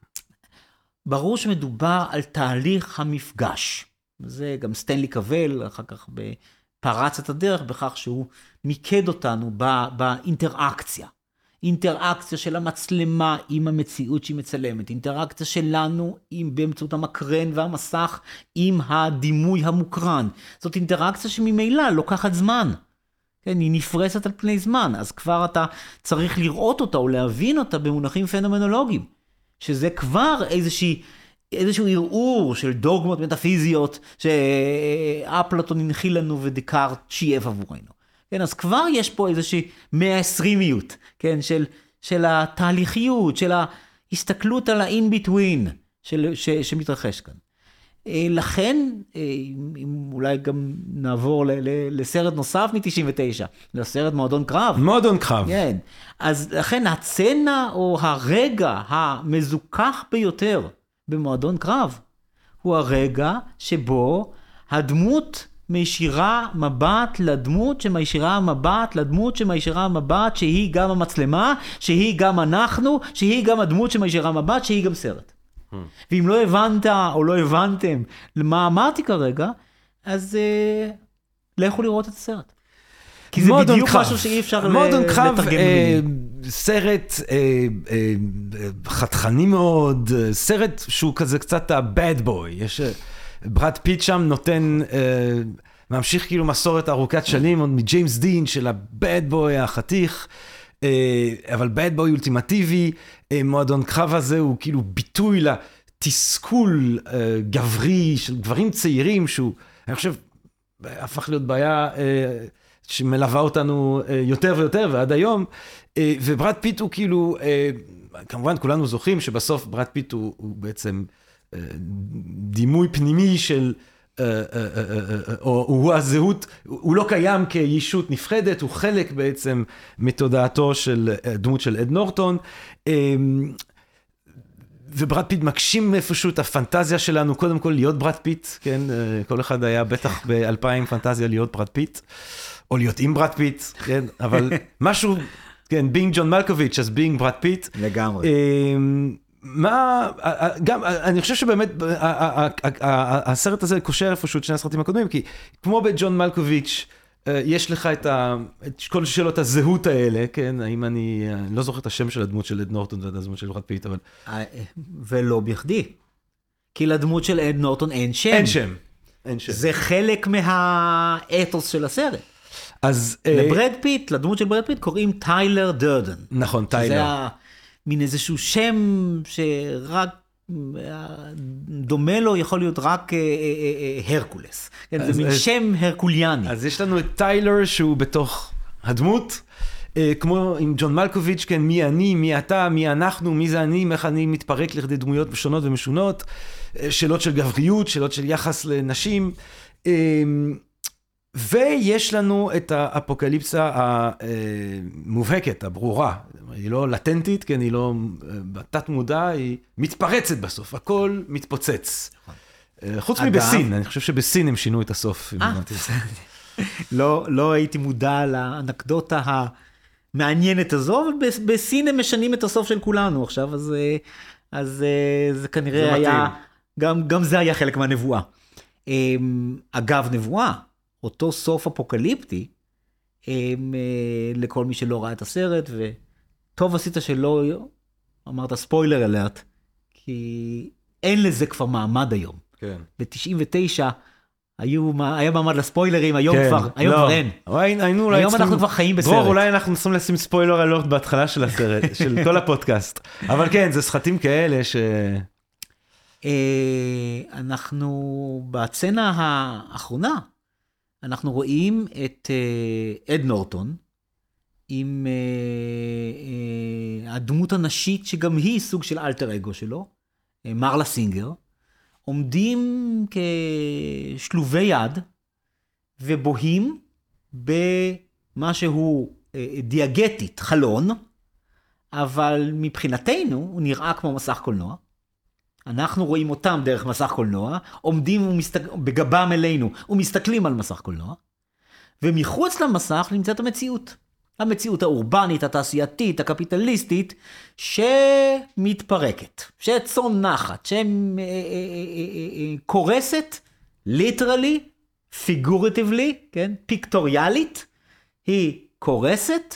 ברור שמדובר על תהליך המפגש. זה גם סטנלי קבל, אחר כך פרץ את הדרך בכך שהוא מיקד אותנו באינטראקציה. אינטראקציה של המצלמה עם המציאות שהיא מצלמת, אינטראקציה שלנו עם, באמצעות המקרן והמסך עם הדימוי המוקרן. זאת אינטראקציה שממילא לוקחת זמן. כן, היא נפרסת על פני זמן, אז כבר אתה צריך לראות אותה או להבין אותה במונחים פנומנולוגיים, שזה כבר איזושהי, איזשהו ערעור של דוגמות מטאפיזיות שאפלטון הנחיל לנו ודקארט שייף עבורנו. כן, אז כבר יש פה איזושהי 120יות, כן, של, של התהליכיות, של ההסתכלות על ה-in-between שמתרחש כאן. אה, לכן, אה, אם אולי גם נעבור לסרט נוסף מ-99, לסרט מועדון קרב. מועדון קרב. כן. אז לכן הצצנה או הרגע המזוכח ביותר במועדון קרב, הוא הרגע שבו הדמות מישירה מבט לדמות שמישירה מבט לדמות שמישירה מבט שהיא גם המצלמה, שהיא גם אנחנו, שהיא גם הדמות שמישירה מבט, שהיא גם סרט. ואם לא הבנת או לא הבנתם למה אמרתי כרגע, אז אה, לכו לראות את הסרט. כי זה בדיוק קרב. משהו שאי אפשר לתרגם אה, סרט אה, אה, חתכני מאוד, אה, סרט שהוא כזה קצת ה-bad boy. יש... אה, ברד פיט שם נותן, אה, ממשיך כאילו מסורת ארוכת שנים עוד מג'יימס דין של ה-bad boy החתיך. אה, אבל bad boy אולטימטיבי, אה, מועדון קרב הזה הוא כאילו ביטוי לתסכול אה, גברי של גברים צעירים, שהוא, אני חושב, הפך להיות בעיה שמלווה אותנו יותר ויותר ועד היום, וברד פיט הוא כאילו, כמובן כולנו זוכרים שבסוף ברד פיט הוא, הוא בעצם אה, דימוי פנימי של, אה, אה, אה, אה, או הוא הזהות, הוא לא קיים כישות נפרדת, הוא חלק בעצם מתודעתו של אה, דמות של אד נורטון. אה, וברד פיט מגשים איפשהו את הפנטזיה שלנו, קודם כל להיות ברד פיט, כן? אה, כל אחד היה בטח באלפיים פנטזיה להיות ברד פיט, או להיות עם ברד פיט, כן? אבל משהו, כן, Being John Malkovich, אז Being ברד פיט. לגמרי. מה, גם, אני חושב שבאמת הסרט הזה קושר איפשהו את שני הסרטים הקודמים, כי כמו בג'ון מלקוביץ', אה, יש לך את, ה, את כל שאלות הזהות האלה, כן, האם אני, אני לא זוכר את השם של הדמות של אד נורטון ואת הדמות של ברד פיט, אבל אה, ולא בכדי. כי לדמות של אד נורטון אין שם. אין שם. אין שם. זה חלק מהאתוס של הסרט. אז... אה, לברד פיט, לדמות של ברד פיט, קוראים טיילר דרדן. נכון, טיילר. מין איזשהו שם שרק דומה לו, יכול להיות רק אה, אה, אה, הרקולס. כן, זה מין שם הרקוליאני. אז יש לנו את טיילר שהוא בתוך הדמות, כמו עם ג'ון מלקוביץ', כן, מי אני, מי אתה, מי אנחנו, מי זה אני, איך אני מתפרק לכדי דמויות שונות ומשונות, שאלות של גבריות, שאלות של יחס לנשים. ויש לנו את האפוקליפסה המובהקת, הברורה. היא לא לטנטית, כן, היא לא אה, בתת מודע, היא מתפרצת בסוף, הכל מתפוצץ. אה, חוץ מבסין, אני חושב שבסין הם שינו את הסוף. אה. לא, לא הייתי מודע לאנקדוטה המעניינת הזו, אבל בס- בסין הם משנים את הסוף של כולנו עכשיו, אז, אה, אז אה, זה כנראה זה היה. גם, גם זה היה חלק מהנבואה. אמ, אגב, נבואה, אותו סוף אפוקליפטי, אמ, אה, לכל מי שלא ראה את הסרט, וטוב עשית שלא אמרת ספוילר אלרט, כי אין לזה כבר מעמד היום. כן. ב-99 היו, היה מעמד לספוילרים, היום כבר, היום לא. כבר אין. אולי, היינו אולי היום צריכים- אנחנו כבר חיים בסרט. דרור, אולי אנחנו צריכים לשים ספוילר אלורט בהתחלה של הסרט, של כל הפודקאסט. אבל כן, זה סחטים כאלה ש... אה, אנחנו בסצנה האחרונה, אנחנו רואים את אה, אד נורטון עם אה, אה, הדמות הנשית שגם היא סוג של אלטר אגו שלו, אה, מרלה סינגר, עומדים כשלובי יד ובוהים במשהו אה, דיאגטית, חלון, אבל מבחינתנו הוא נראה כמו מסך קולנוע. אנחנו רואים אותם דרך מסך קולנוע, עומדים ומסתק... בגבם אלינו ומסתכלים על מסך קולנוע, ומחוץ למסך נמצאת המציאות. המציאות האורבנית, התעשייתית, הקפיטליסטית, שמתפרקת, שצונחת, שקורסת, ליטרלי, פיגורטיבלי, כן, פיקטוריאלית, היא קורסת,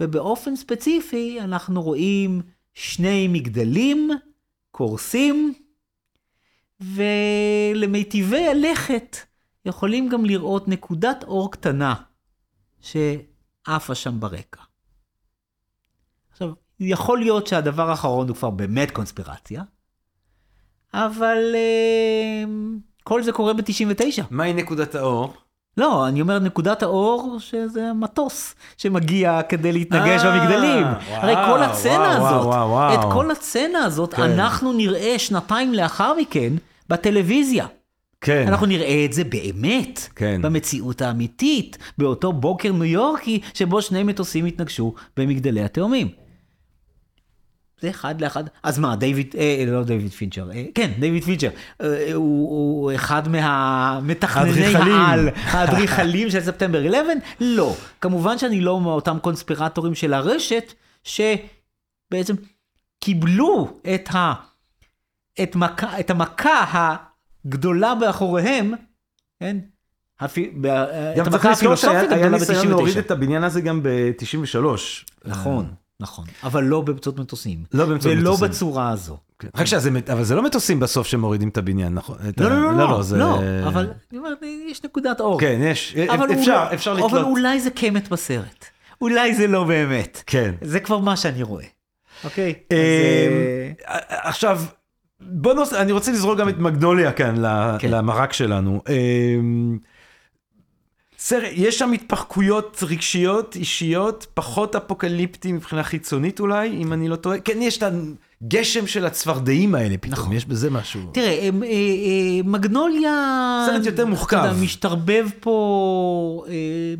ובאופן ספציפי אנחנו רואים שני מגדלים קורסים, ולמיטיבי הלכת יכולים גם לראות נקודת אור קטנה שעפה שם ברקע. עכשיו, יכול להיות שהדבר האחרון הוא כבר באמת קונספירציה, אבל אה, כל זה קורה ב-99. מהי נקודת האור? לא, אני אומר נקודת האור שזה מטוס שמגיע כדי להתנגש אה, במגדלים. וואו, הרי כל הצצנה וואו, הזאת, וואו, וואו. את כל הצצנה הזאת כן. אנחנו נראה שנתיים לאחר מכן בטלוויזיה. כן. אנחנו נראה את זה באמת, כן. במציאות האמיתית, באותו בוקר ניו יורקי שבו שני מטוסים התנגשו במגדלי התאומים. זה אחד לאחד. אז מה, דיוויד, אה, לא דיוויד פינצ'ר, אה, כן, דיוויד פינצ'ר, אה, הוא, הוא אחד מהמתכנני. העל, האדריכלים של ספטמבר 11? לא. כמובן שאני לא מאותם קונספירטורים של הרשת, שבעצם קיבלו את, ה, את, מכה, את המכה הגדולה באחוריהם, כן? הפי, גם צריך לזכור שהיה ניסיון להוריד ב-99. את הבניין הזה גם ב-93. נכון, נכון. אבל לא באמצעות מטוסים. לא באמצעות ולא מטוסים. בצורה הזו. רק שזה, אבל זה לא מטוסים בסוף שמורידים את הבניין, נכון? לא, לא, לא, לא, זה... לא, אבל אני אומר, יש נקודת אור. כן, יש, אבל אפשר, לא- אפשר אבל לתלות. אולי זה קמת בסרט. אולי זה לא באמת. כן. זה כבר מה שאני רואה. אוקיי? אה, אה, עכשיו, בוא נוס... אני רוצה לזרוק גם את מגנוליה כאן כן. למרק שלנו. אה, סרט, יש שם התפרקויות רגשיות, אישיות, פחות אפוקליפטי מבחינה חיצונית אולי, אם אני לא טועה. כן, יש את הגשם של הצפרדעים האלה פתאום, נכון. יש בזה משהו. תראה, הם, אה, אה, מגנוליה... סרט יותר מוחכב. אתה יודע, משתרבב פה אה,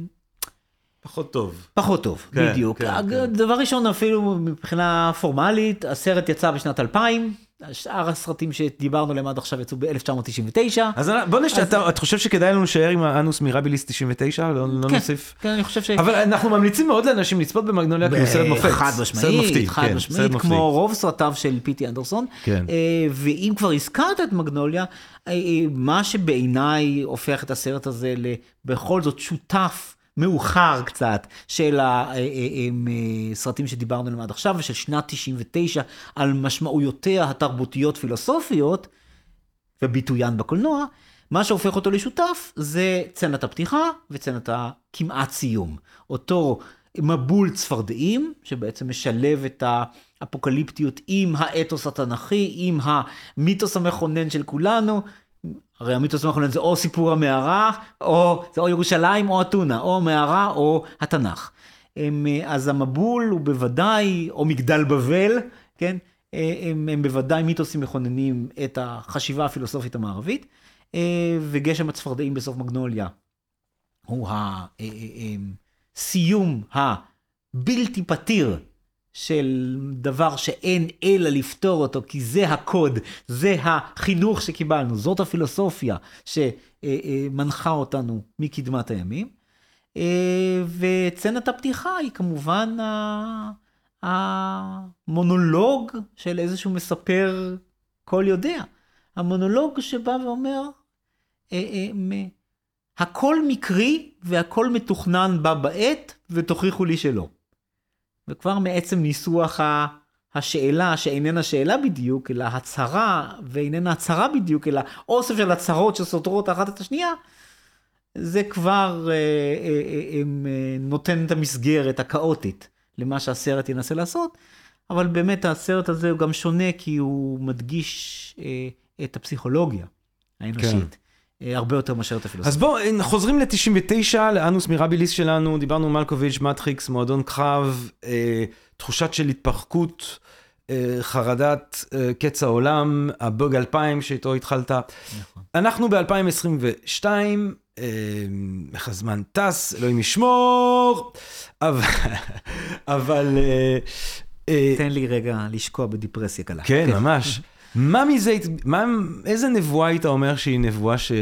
פחות טוב. פחות טוב, כן, בדיוק. כן, כן. דבר ראשון, אפילו מבחינה פורמלית, הסרט יצא בשנת 2000, שאר הסרטים שדיברנו עליהם עד עכשיו יצאו ב-1999. אז בוא נשאר, אתה את חושב שכדאי לנו להישאר עם האנוס מירביליס 99? לא לא כן, נוסיף? כן, אני חושב ש... אבל אנחנו ממליצים מאוד לאנשים לצפות במגנוליה כי הוא סרט מופת. חד משמעית, חד כן, משמעית. כמו רוב סרטיו של פיטי אנדרסון. כן. אה, ואם כבר הזכרת את מגנוליה, אה, אה, מה שבעיניי הופך את הסרט הזה לבכל זאת שותף מאוחר קצת של הסרטים שדיברנו עליהם עד עכשיו, ושל שנת 99 על משמעויותיה התרבותיות-פילוסופיות, וביטוין בקולנוע, מה שהופך אותו לשותף זה צנת הפתיחה וצנת הכמעט סיום. אותו מבול צפרדעים, שבעצם משלב את האפוקליפטיות עם האתוס התנ"כי, עם המיתוס המכונן של כולנו. הרי המיתוס המכונן זה או סיפור המערה, או זה או ירושלים או אתונה, או המערה או התנ"ך. הם, אה, אז המבול הוא בוודאי, או מגדל בבל, כן? אה, הם, הם בוודאי מיתוסים מכוננים את החשיבה הפילוסופית המערבית, אה, וגשם הצפרדעים בסוף מגנוליה הוא הסיום הבלתי פתיר של דבר שאין אלא לפתור אותו, כי זה הקוד, זה החינוך שקיבלנו, זאת הפילוסופיה שמנחה אותנו מקדמת הימים. אה, וצנת הפתיחה היא כמובן המונולוג של איזשהו מספר כל יודע. המונולוג שבא ואומר, אה, אה, הכל מקרי והכל מתוכנן בה בעת, ותוכיחו לי שלא. וכבר מעצם ניסוח השאלה, שאיננה שאלה בדיוק, אלא הצהרה, ואיננה הצהרה בדיוק, אלא אוסף של הצהרות שסותרות אחת את השנייה, זה כבר אה, אה, אה, אה, נותן את המסגרת הכאוטית למה שהסרט ינסה לעשות, אבל באמת הסרט הזה הוא גם שונה כי הוא מדגיש אה, את הפסיכולוגיה האנושית. אה, הרבה יותר מאשר את הפילוסופיה. אז בואו, חוזרים ל-99, לאנוס מירביליס שלנו, דיברנו מלקוביץ', מטריקס, מועדון קרב, אה, תחושת של התפרקות, אה, חרדת אה, קץ העולם, הבוג 2000 שאיתו התחלת. נכון. אנחנו ב-2022, אה, איך הזמן טס, אלוהים ישמור, אבל... אבל אה, אה, תן לי רגע לשקוע בדיפרסיה קלה. כן, ממש. מה מזה, מה, איזה נבואה היית אומר שהיא נבואה ש...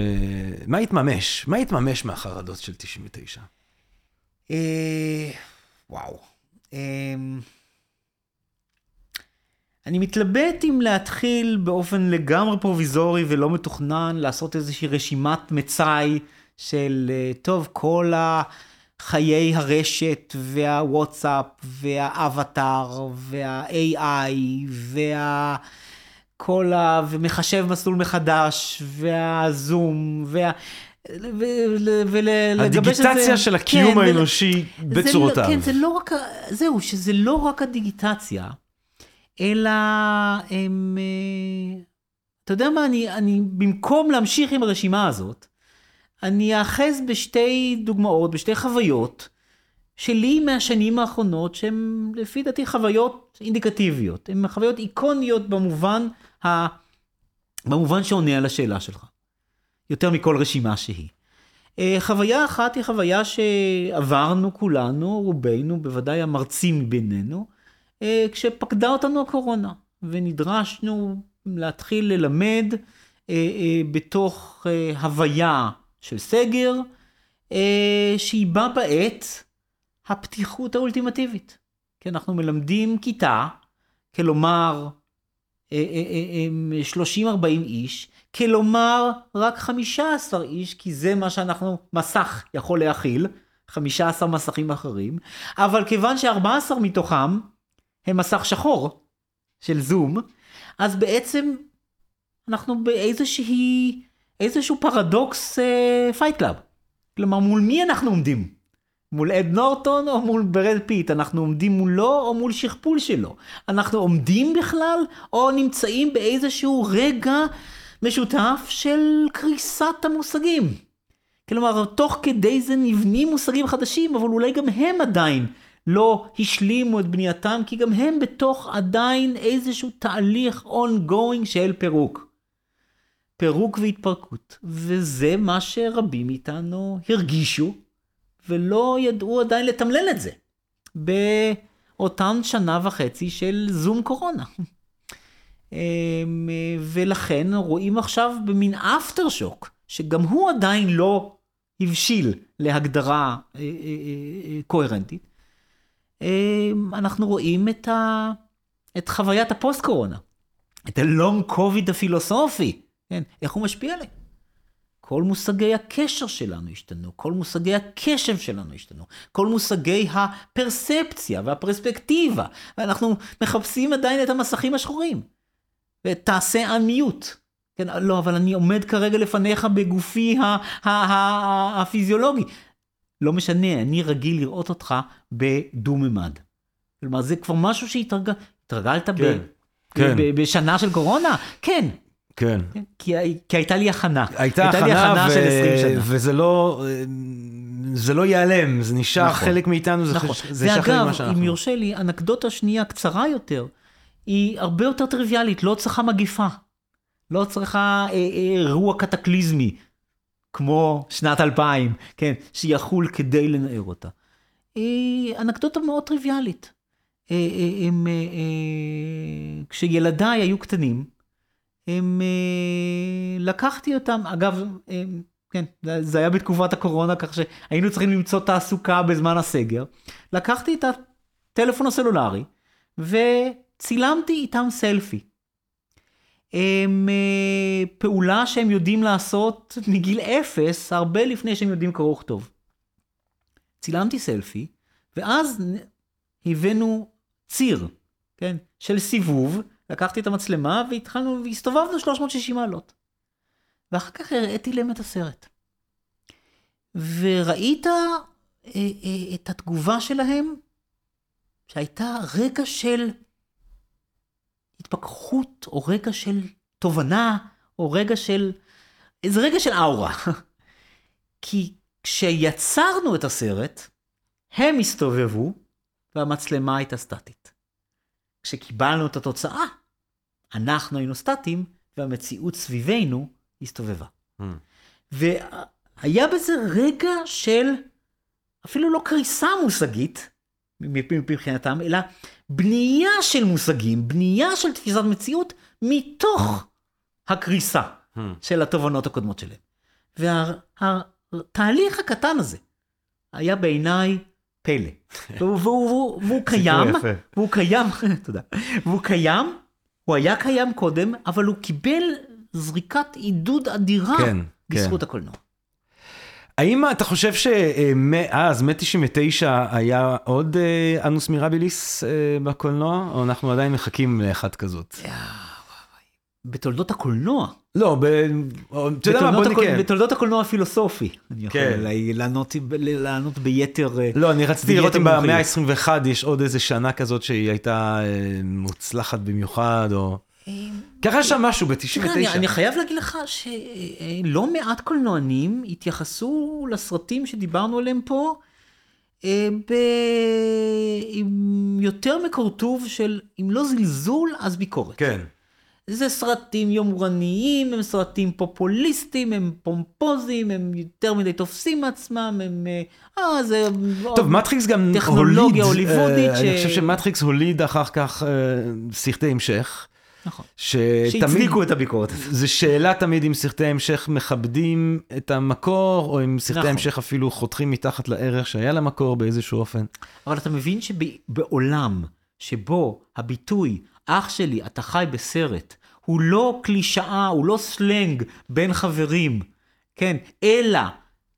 מה התממש? מה התממש מהחרדות של 99? אה, וואו. אה, אני מתלבט אם להתחיל באופן לגמרי פרוביזורי ולא מתוכנן, לעשות איזושהי רשימת מצאי של, אה, טוב, כל חיי הרשת והוואטסאפ והאבטאר וה-AI וה... כל ה... ומחשב מסלול מחדש, והזום, וה... ול- ולגבש את זה- הדיגיטציה של הקיום כן, האנושי זה בצורותיו. לא, כן, זה לא רק, זהו, שזה לא רק הדיגיטציה, אלא הם, אה, אתה יודע מה, אני, אני, במקום להמשיך עם הרשימה הזאת, אני אאחז בשתי דוגמאות, בשתי חוויות, שלי מהשנים האחרונות, שהן לפי דעתי חוויות אינדיקטיביות. הן חוויות איקוניות במובן, ה... במובן שעונה על השאלה שלך. יותר מכל רשימה שהיא. אה, חוויה אחת היא חוויה שעברנו כולנו, רובנו, בוודאי המרצים מבינינו, אה, כשפקדה אותנו הקורונה, ונדרשנו להתחיל ללמד אה, בתוך הוויה של סגר, שהיא בה בעת הפתיחות האולטימטיבית. כי אנחנו מלמדים כיתה, כלומר 30-40 איש, כלומר רק 15 איש, כי זה מה שאנחנו, מסך יכול להכיל, 15 מסכים אחרים, אבל כיוון ש-14 מתוכם הם מסך שחור של זום, אז בעצם אנחנו באיזושהי, איזשהו פרדוקס Fight uh, Club. כלומר, מול מי אנחנו עומדים? מול אד נורטון או מול ברד פיט? אנחנו עומדים מולו או מול שכפול שלו? אנחנו עומדים בכלל או נמצאים באיזשהו רגע משותף של קריסת המושגים? כלומר, תוך כדי זה נבנים מושגים חדשים, אבל אולי גם הם עדיין לא השלימו את בנייתם, כי גם הם בתוך עדיין איזשהו תהליך ongoing של פירוק. פירוק והתפרקות. וזה מה שרבים מאיתנו הרגישו, ולא ידעו עדיין לתמלל את זה. באותן שנה וחצי של זום קורונה. אמ, ולכן רואים עכשיו במין אפטר שוק, שגם הוא עדיין לא הבשיל להגדרה אה, אה, אה, קוהרנטית. אמ, אנחנו רואים את, ה... את חוויית הפוסט-קורונה, את הלונג קוביד הפילוסופי, כן? איך הוא משפיע עליהם. כל מושגי הקשר שלנו השתנו, כל מושגי הקשב שלנו השתנו, כל מושגי הפרספציה והפרספקטיבה, ואנחנו מחפשים עדיין את המסכים השחורים. ותעשה unmute. כן, לא, אבל אני עומד כרגע לפניך בגופי הפיזיולוגי. לא משנה, אני רגיל לראות אותך בדו-ממד. כלומר, זה כבר משהו שהתרגלת כן, ב... כן. בשנה של קורונה? כן. כן. כי, כי הייתה לי הכנה. הייתה, הייתה הכנה, הכנה ו... של 20 שנה. וזה לא, זה לא ייעלם, זה נשאר נכון. חלק מאיתנו, זה, נכון. זה ואגב, חלק ממה שאנחנו. אם יורשה לי, אנקדוטה שנייה קצרה יותר, היא הרבה יותר טריוויאלית, לא צריכה מגיפה. לא צריכה אה, אה, אירוע קטקליזמי, כמו שנת 2000, כן, שיחול כדי לנער אותה. היא אנקדוטה מאוד טריוויאלית. אה, אה, הם, אה, אה, כשילדיי היו קטנים, הם, אה, לקחתי אותם, אגב, אה, כן, זה היה בתקופת הקורונה, כך שהיינו צריכים למצוא תעסוקה בזמן הסגר. לקחתי את הטלפון הסלולרי, וצילמתי איתם סלפי. הם אה, פעולה שהם יודעים לעשות מגיל אפס, הרבה לפני שהם יודעים קרוא וכתוב. צילמתי סלפי, ואז הבאנו ציר, כן, של סיבוב, לקחתי את המצלמה והתחלנו, והסתובבנו 360 מעלות. ואחר כך הראיתי להם את הסרט. וראית אה, אה, את התגובה שלהם, שהייתה רגע של התפכחות, או רגע של תובנה, או רגע של... איזה רגע של אאורה. כי כשיצרנו את הסרט, הם הסתובבו, והמצלמה הייתה סטטית. כשקיבלנו את התוצאה, אנחנו היינו סטטיים, והמציאות סביבנו הסתובבה. Mm. והיה בזה רגע של אפילו לא קריסה מושגית מבחינתם, אלא בנייה של מושגים, בנייה של תפיסת מציאות מתוך הקריסה hmm. של התובנות הקודמות שלהם. והתהליך הקטן הזה היה בעיניי פלא. והוא, והוא, והוא קיים, והוא קיים, תודה, והוא קיים, הוא היה קיים קודם, אבל הוא קיבל זריקת עידוד אדירה כן, בזכות כן. הקולנוע. האם אתה חושב שמאז, מ-99, היה עוד אה, אנוס מירביליס אה, בקולנוע, או אנחנו עדיין מחכים לאחת כזאת? בתולדות הקולנוע. לא, ב... אתה יודע מה, בוא נקרא. בתולדות הקולנוע הפילוסופי. אני יכול כן. לענות, לענות ביתר... אה, לא, אני רציתי לראות אם במאה ה-21 יש עוד איזה שנה כזאת שהיא הייתה מוצלחת במיוחד, או... קרה שם משהו ב-99. אני, אני חייב להגיד לך שלא מעט קולנוענים התייחסו לסרטים שדיברנו עליהם פה אה, ב... עם יותר מקורטוב של, אם לא זלזול, אז ביקורת. כן. זה סרטים יומרניים, הם סרטים פופוליסטיים, הם פומפוזיים, הם יותר מדי תופסים עצמם, הם... אה, זה... טוב, מטריקס גם הוליד... טכנולוגיה הוליוודית. אה, ש... אני חושב שמטריקס הוליד אחר כך אה, סרטי המשך. נכון. שהצדיקו את הביקורת הזאת. זו שאלה תמיד אם סרטי המשך מכבדים את המקור, או אם סרטי נכון. המשך אפילו חותכים מתחת לערך שהיה למקור באיזשהו אופן. אבל אתה מבין שבעולם שבו הביטוי, אח שלי, אתה חי בסרט, הוא לא קלישאה, הוא לא סלנג בין חברים, כן, אלא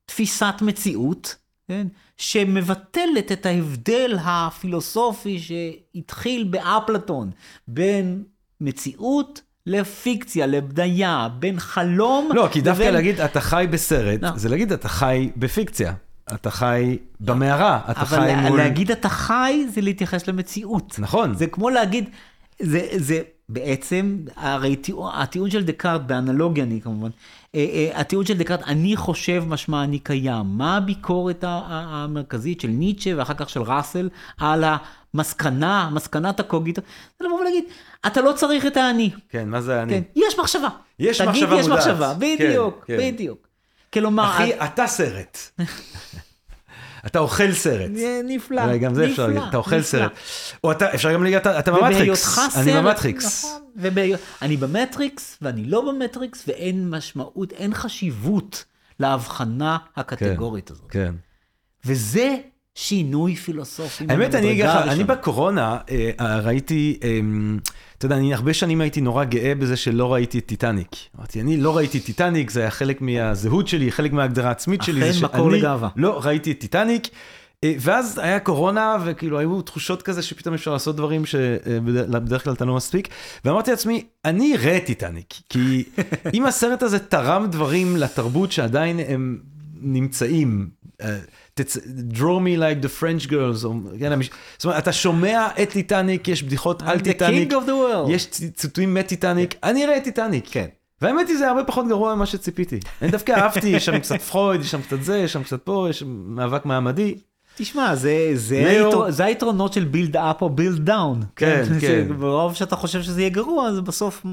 תפיסת מציאות, כן, שמבטלת את ההבדל הפילוסופי שהתחיל באפלטון בין מציאות לפיקציה, לבדיה, בין חלום... לא, כי דווקא לבין... להגיד אתה חי בסרט, לא. זה להגיד אתה חי בפיקציה. אתה חי במערה, אתה חי מול... אבל להגיד אתה חי זה להתייחס למציאות. נכון. זה כמו להגיד, זה, זה בעצם, הרי טיעון- הטיעון של דקארט, באנלוגיה אני כמובן, אה, אה, הטיעון של דקארט, אני חושב משמע אני קיים. מה הביקורת המרכזית של ניטשה ואחר כך של ראסל על המסקנה, מסקנת הקוגיטו? זה לבוא ולהגיד, אתה לא צריך את האני. כן, מה זה אני? כן, יש מחשבה. יש תגיד, מחשבה יש מודעת. מחשבה, בדיוק, כן, כן. בדיוק. כלומר, אחי, אתה סרט. אתה אוכל סרט. נפלא, אולי גם זה אפשר נפלא, להגיד, אתה אוכל נפלא. סרט. או אתה, אפשר גם להגיד, אתה אתה במטריקס. אני סרט, במטריקס. נכון, ובהיות- אני במטריקס ואני לא במטריקס ואין משמעות, אין חשיבות להבחנה הקטגורית הזאת. כן. וזה שינוי פילוסופי. האמת, אני אגיד לך, אני. בקורונה אה, ראיתי, אה, אתה יודע, אני הרבה שנים הייתי נורא גאה בזה שלא ראיתי את טיטניק. אמרתי, אני לא ראיתי את טיטניק, זה היה חלק מהזהות שלי, חלק מההגדרה העצמית שלי. אכן מקור לגאווה. לא ראיתי את טיטניק. אה, ואז היה קורונה, וכאילו היו תחושות כזה שפתאום אפשר לעשות דברים שבדרך כלל אתה לא מספיק. ואמרתי לעצמי, אני אראה את טיטניק, כי אם הסרט הזה תרם דברים לתרבות שעדיין הם נמצאים, אה, תצ- draw me like the French girls, או, כן, המש- זאת אומרת, אתה שומע את טיטניק, יש בדיחות על I'm the טיטניק. יש ציטוטים מטיטניק, אני אראה את טיטניק. כן. והאמת היא זה הרבה פחות גרוע ממה שציפיתי. אני דווקא אהבתי, יש שם קצת פרויד, יש שם קצת זה, יש שם קצת פה, יש שם מאבק מעמדי. תשמע, זה, זה, ליאו- היתר, זה היתרונות של build up או build down. כן, כן. ברוב שאתה חושב שזה יהיה גרוע, זה בסוף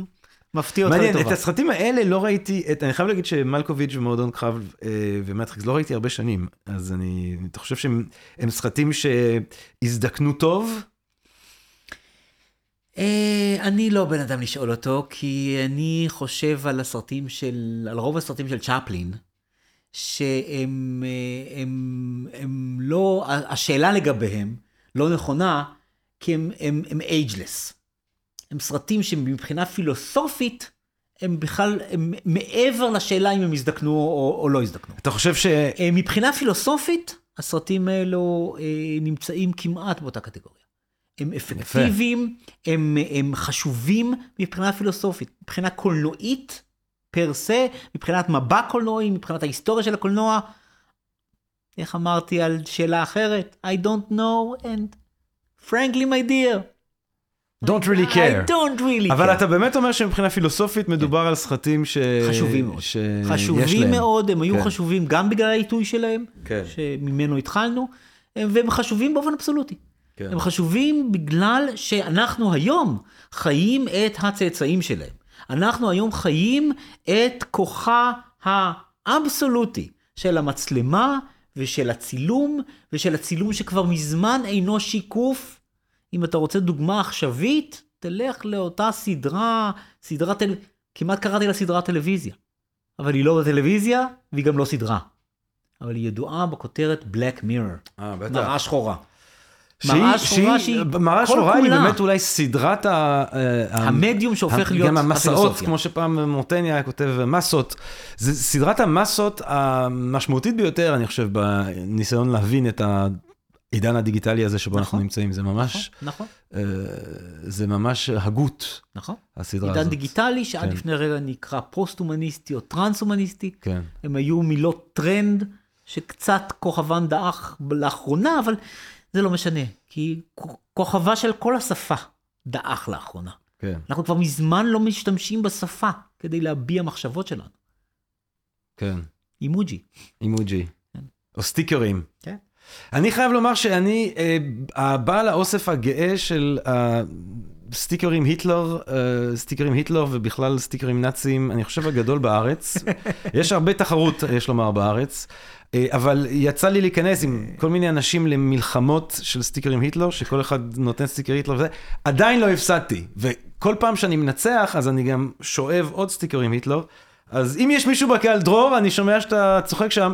מפתיע אותך מעניין, את לטובה. הסרטים האלה לא ראיתי, את, אני חייב להגיד שמלקוביץ' ומועדון קרב אה, ומטריקס לא ראיתי הרבה שנים, אז אני, אתה חושב שהם הם סרטים שהזדקנו טוב? אה, אני לא בן אדם לשאול אותו, כי אני חושב על הסרטים של, על רוב הסרטים של צ'פלין, שהם אה, הם, הם לא, השאלה לגביהם לא נכונה, כי הם, הם, הם ageless. הם סרטים שמבחינה פילוסופית, הם בכלל, הם מעבר לשאלה אם הם הזדקנו או, או לא הזדקנו. אתה חושב ש... אה, מבחינה פילוסופית, הסרטים האלו אה, נמצאים כמעט באותה קטגוריה. הם אפקטיביים, הם, הם חשובים מבחינה פילוסופית, מבחינה קולנועית פר סה, מבחינת מבע קולנועי, מבחינת ההיסטוריה של הקולנוע. איך אמרתי על שאלה אחרת? I don't know and frankly my dear. Don't really care. I don't really אבל care. אתה באמת אומר שמבחינה פילוסופית מדובר על סרטים ש... חשובים מאוד. שיש חשובים. מאוד, הם היו כן. חשובים גם בגלל העיתוי שלהם, כן. שממנו התחלנו, הם- והם חשובים באופן אבסולוטי. כן. הם חשובים בגלל שאנחנו היום חיים את הצאצאים שלהם. אנחנו היום חיים את כוחה האבסולוטי של המצלמה ושל הצילום, ושל הצילום שכבר מזמן אינו שיקוף. אם אתה רוצה דוגמה עכשווית, תלך לאותה סדרה, סדרת טל... כמעט קראתי לה סדרת טלוויזיה. אבל היא לא בטלוויזיה, והיא גם לא סדרה. אבל היא ידועה בכותרת Black Mirror, אה, בטח. מראה שחורה. מראה שחורה שהיא מראה שחורה היא. באמת אולי סדרת ה... המדיום שהופך להיות גם המסות. כמו שפעם מונטיין היה כותב מסות. זה סדרת המסות המשמעותית ביותר, אני חושב, בניסיון להבין את העידן הדיגיטלי הזה שבו אנחנו נכון. נמצאים. זה ממש, נכון, אה, זה ממש הגות, נכון. הסדרה עידן הזאת. דיגיטלי שעד כן. לפני רגע נקרא פוסט-הומניסטי או טרנס-הומניסטי. כן. הם היו מילות טרנד שקצת כוכבן דעך לאחרונה, אבל זה לא משנה, כי כוכבה של כל השפה דעך לאחרונה. כן, אנחנו כבר מזמן לא משתמשים בשפה כדי להביע מחשבות שלנו. כן. אימוג'י. אימוג'י. או סטיקרים. כן. אני חייב לומר שאני אה, הבעל האוסף הגאה של הסטיקרים היטלר, אה, סטיקרים היטלר ובכלל סטיקרים נאצים, אני חושב הגדול בארץ. יש הרבה תחרות, יש לומר, בארץ. אה, אבל יצא לי להיכנס עם כל מיני אנשים למלחמות של סטיקרים היטלר, שכל אחד נותן סטיקר היטלר וזה, עדיין לא הפסדתי. וכל פעם שאני מנצח, אז אני גם שואב עוד סטיקרים היטלר. אז אם יש מישהו בקהל, דרור, אני שומע שאתה צוחק שם,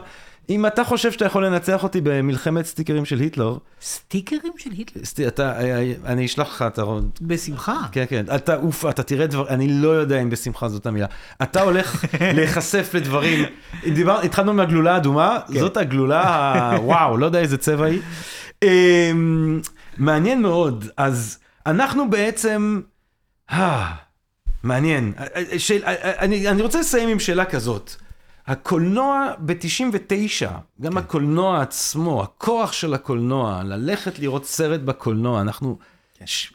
אם אתה חושב שאתה יכול לנצח אותי במלחמת סטיקרים של היטלר, סטיקרים של היטלר? סט... אתה, אני אשלח לך את הרון. בשמחה. כן, כן, אתה, אוף, אתה תראה דבר, אני לא יודע אם בשמחה זאת המילה. אתה הולך להיחשף לדברים, דיבר, התחלנו מהגלולה האדומה, כן. זאת הגלולה, וואו, לא יודע איזה צבע היא. אמ, מעניין מאוד, אז אנחנו בעצם, אה, מעניין. שאל, אני, אני רוצה לסיים עם שאלה כזאת. הקולנוע ב-99, גם הקולנוע עצמו, הכוח של הקולנוע, ללכת לראות סרט בקולנוע, אנחנו... ש...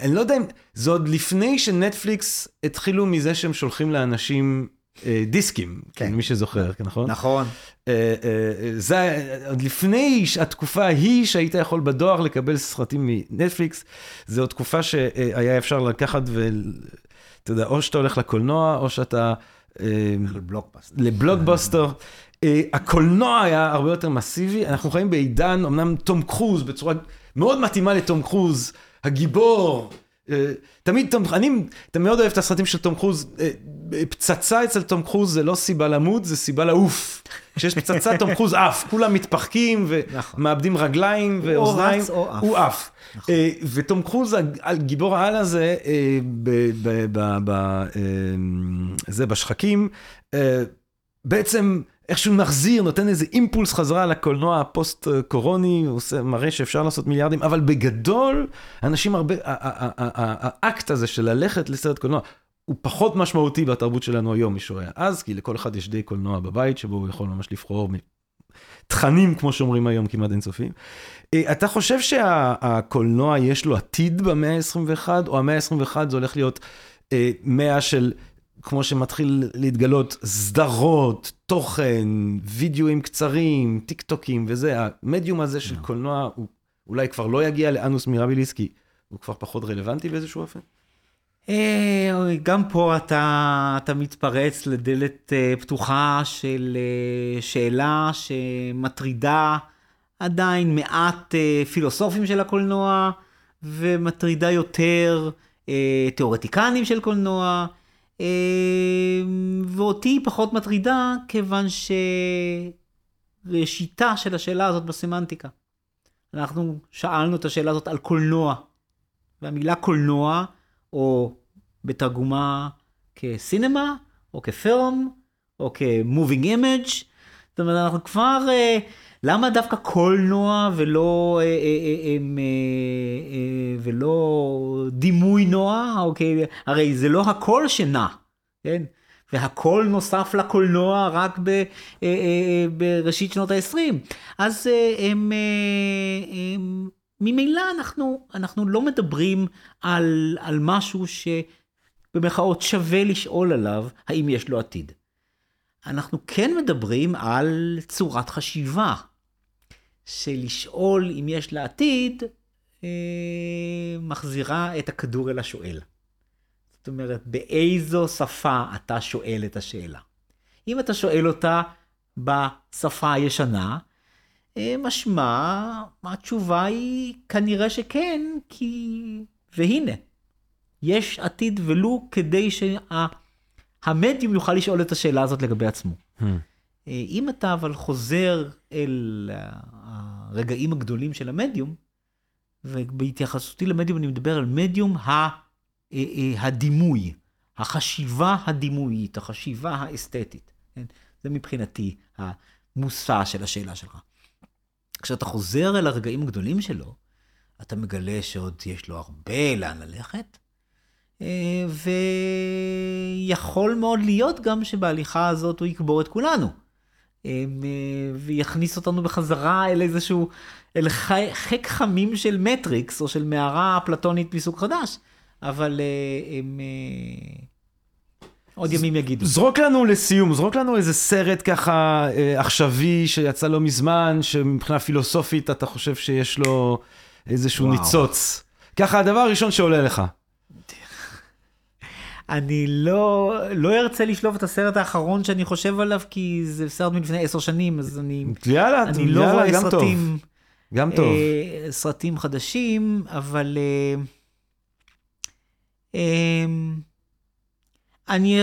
אני לא יודע אם, זה עוד לפני שנטפליקס התחילו מזה שהם שולחים לאנשים אה, דיסקים, כן. כן. מי שזוכר, נכון? נכון. אה, אה, זה היה- עוד לפני התקופה ההיא שהיית יכול בדואר לקבל סרטים מנטפליקס, זו עוד תקופה שהיה אפשר לקחת ואתה יודע, או שאתה הולך לקולנוע, או שאתה בלוקבאסט. לבלוקבאסטר. אה, הקולנוע היה הרבה יותר מסיבי, אנחנו חיים בעידן, אמנם תום קרוז, בצורה מאוד מתאימה לתום קרוז, הגיבור. אה, תמיד תום, אני מאוד אוהב את הסרטים של תום קרוז, אה, פצצה אצל תום קרוז זה לא סיבה למות, זה סיבה לעוף. כשיש פצצה תום קרוז עף, כולם מתפחקים נכון. ומאבדים רגליים ואוזניים. הוא עף. אה, ותום קרוז, הגיבור העל הזה, אה, אה, זה בשחקים, אה, בעצם איכשהו מחזיר, נותן איזה אימפולס חזרה לקולנוע הפוסט-קורוני, הוא עושה, מראה שאפשר לעשות מיליארדים, אבל בגדול, אנשים הרבה, האקט הזה של ללכת לסרט קולנוע, הוא פחות משמעותי בתרבות שלנו היום משהוא היה אז, כי לכל אחד יש די קולנוע בבית, שבו הוא יכול ממש לבחור תכנים, כמו שאומרים היום, כמעט אינסופיים. אה, אתה חושב שהקולנוע יש לו עתיד במאה ה-21, או המאה ה-21 זה הולך להיות אה, מאה של, כמו שמתחיל להתגלות, סדרות, תוכן, וידאוים קצרים, טיק טוקים וזה, המדיום הזה של קולנוע, הוא אולי כבר לא יגיע לאנוס מירביליס, כי הוא כבר פחות רלוונטי באיזשהו אופן? אה, גם פה אתה, אתה מתפרץ לדלת אה, פתוחה של אה, שאלה שמטרידה עדיין מעט אה, פילוסופים של הקולנוע, ומטרידה יותר אה, תיאורטיקנים של קולנוע, אה, ואותי היא פחות מטרידה, כיוון שראשיתה של השאלה הזאת בסמנטיקה. אנחנו שאלנו את השאלה הזאת על קולנוע, והמילה קולנוע, או בתרגומה כ cinema, או כפילם, או כ moving image. זאת אומרת, אנחנו כבר, אה, למה דווקא קולנוע ולא, אה, אה, אה, ולא דימוי נוע? אוקיי, הרי זה לא הכל שנע, כן? והכל נוסף לקולנוע רק בראשית שנות ה-20. אז הם, הם, ממילא אנחנו, אנחנו לא מדברים על, על משהו שבמרכאות שווה לשאול עליו האם יש לו עתיד. אנחנו כן מדברים על צורת חשיבה, שלשאול אם יש לה עתיד, אה, מחזירה את הכדור אל השואל. זאת אומרת, באיזו שפה אתה שואל את השאלה. אם אתה שואל אותה בשפה הישנה, אה, משמע, התשובה היא כנראה שכן, כי... והנה, יש עתיד ולו כדי שהמדיום יוכל לשאול את השאלה הזאת לגבי עצמו. Hmm. אה, אם אתה אבל חוזר אל הרגעים הגדולים של המדיום, ובהתייחסותי למדיום אני מדבר על מדיום אה, אה, הדימוי, החשיבה הדימויית, החשיבה האסתטית. כן? זה מבחינתי המושא של השאלה שלך. כשאתה חוזר אל הרגעים הגדולים שלו, אתה מגלה שעוד יש לו הרבה לאן ללכת, אה, ויכול מאוד להיות גם שבהליכה הזאת הוא יקבור את כולנו. אה, ויכניס אותנו בחזרה אל איזשהו, אל חיק חמים של מטריקס, או של מערה אפלטונית מסוג חדש, אבל אה, הם... אה, עוד ימים יגידו. זרוק לנו לסיום, זרוק לנו איזה סרט ככה אה, עכשווי שיצא לא מזמן, שמבחינה פילוסופית אתה חושב שיש לו איזשהו וואו. ניצוץ. ככה הדבר הראשון שעולה לך. אני לא, לא ארצה לשלוף את הסרט האחרון שאני חושב עליו, כי זה סרט מלפני עשר שנים, אז אני, יאללה, אני לא יאללה, רואה גם טוב. סרטים, גם טוב. אה, סרטים חדשים, אבל אה, אה, אני,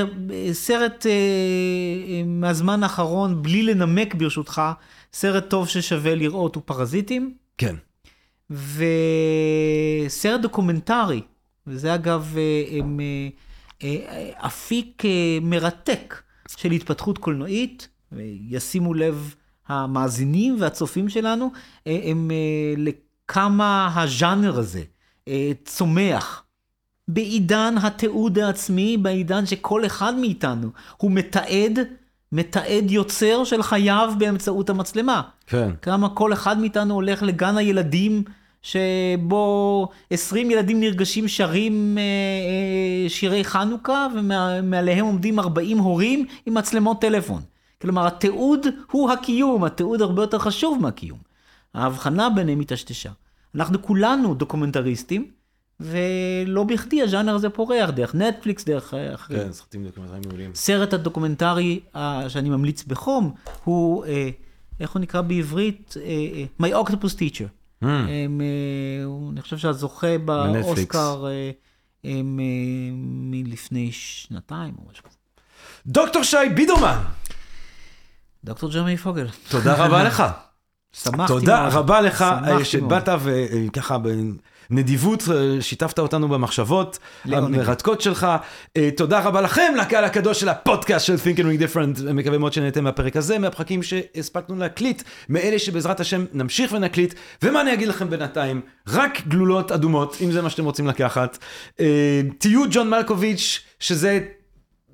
סרט אה, אה, מהזמן האחרון, בלי לנמק ברשותך, סרט טוב ששווה לראות הוא פרזיטים. כן. וסרט דוקומנטרי, וזה אגב אה, הם, אה, אפיק אה, מרתק של התפתחות קולנועית, וישימו לב המאזינים והצופים שלנו, אה, הם אה, לכמה הז'אנר הזה אה, צומח. בעידן התיעוד העצמי, בעידן שכל אחד מאיתנו הוא מתעד, מתעד יוצר של חייו באמצעות המצלמה. כן. כמה כל אחד מאיתנו הולך לגן הילדים שבו 20 ילדים נרגשים שרים אה, אה, שירי חנוכה, ומעליהם עומדים 40 הורים עם מצלמות טלפון. כלומר, התיעוד הוא הקיום, התיעוד הרבה יותר חשוב מהקיום. ההבחנה ביניהם היטשטשה. אנחנו כולנו דוקומנטריסטים, ולא בכדי הז'אנר הזה פורח, דרך נטפליקס, דרך אה, אחרים. כן, סרטים דוקומנטריים מעולים. סרט הדוקומנטרי שאני ממליץ בחום, הוא, איך הוא נקרא בעברית? My Octopus Teacher. Mm. Um, uh, אני חושב שהזוכה באוסקר um, uh, מלפני שנתיים או משהו כזה. דוקטור שי בידרמן. דוקטור ג'רמי פוגל. תודה רבה לך. שמחתי תודה. רבה לך אה, שבאת וככה בנדיבות אה, שיתפת אותנו במחשבות. המרתקות שלך. אה, תודה רבה לכם, לקהל הקדוש של הפודקאסט של Think and Ring Different. מקווה מאוד שנהנתם מהפרק הזה, מהפרקים שהספקנו להקליט, מאלה שבעזרת השם נמשיך ונקליט. ומה אני אגיד לכם בינתיים? רק גלולות אדומות, אם זה מה שאתם רוצים לקחת. אה, תהיו ג'ון מלקוביץ', שזה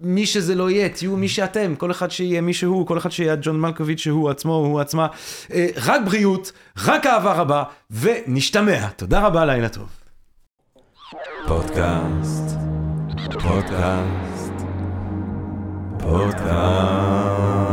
מי שזה לא יהיה, תהיו מי שאתם, כל אחד שיהיה מי שהוא, כל אחד שיהיה ג'ון מלקוביץ' שהוא עצמו, הוא עצמה. אה, רק בריאות, רק אהבה רבה, ונשתמע. תודה רבה, לילה טוב. פודקאסט, פודקאסט, פודקאסט.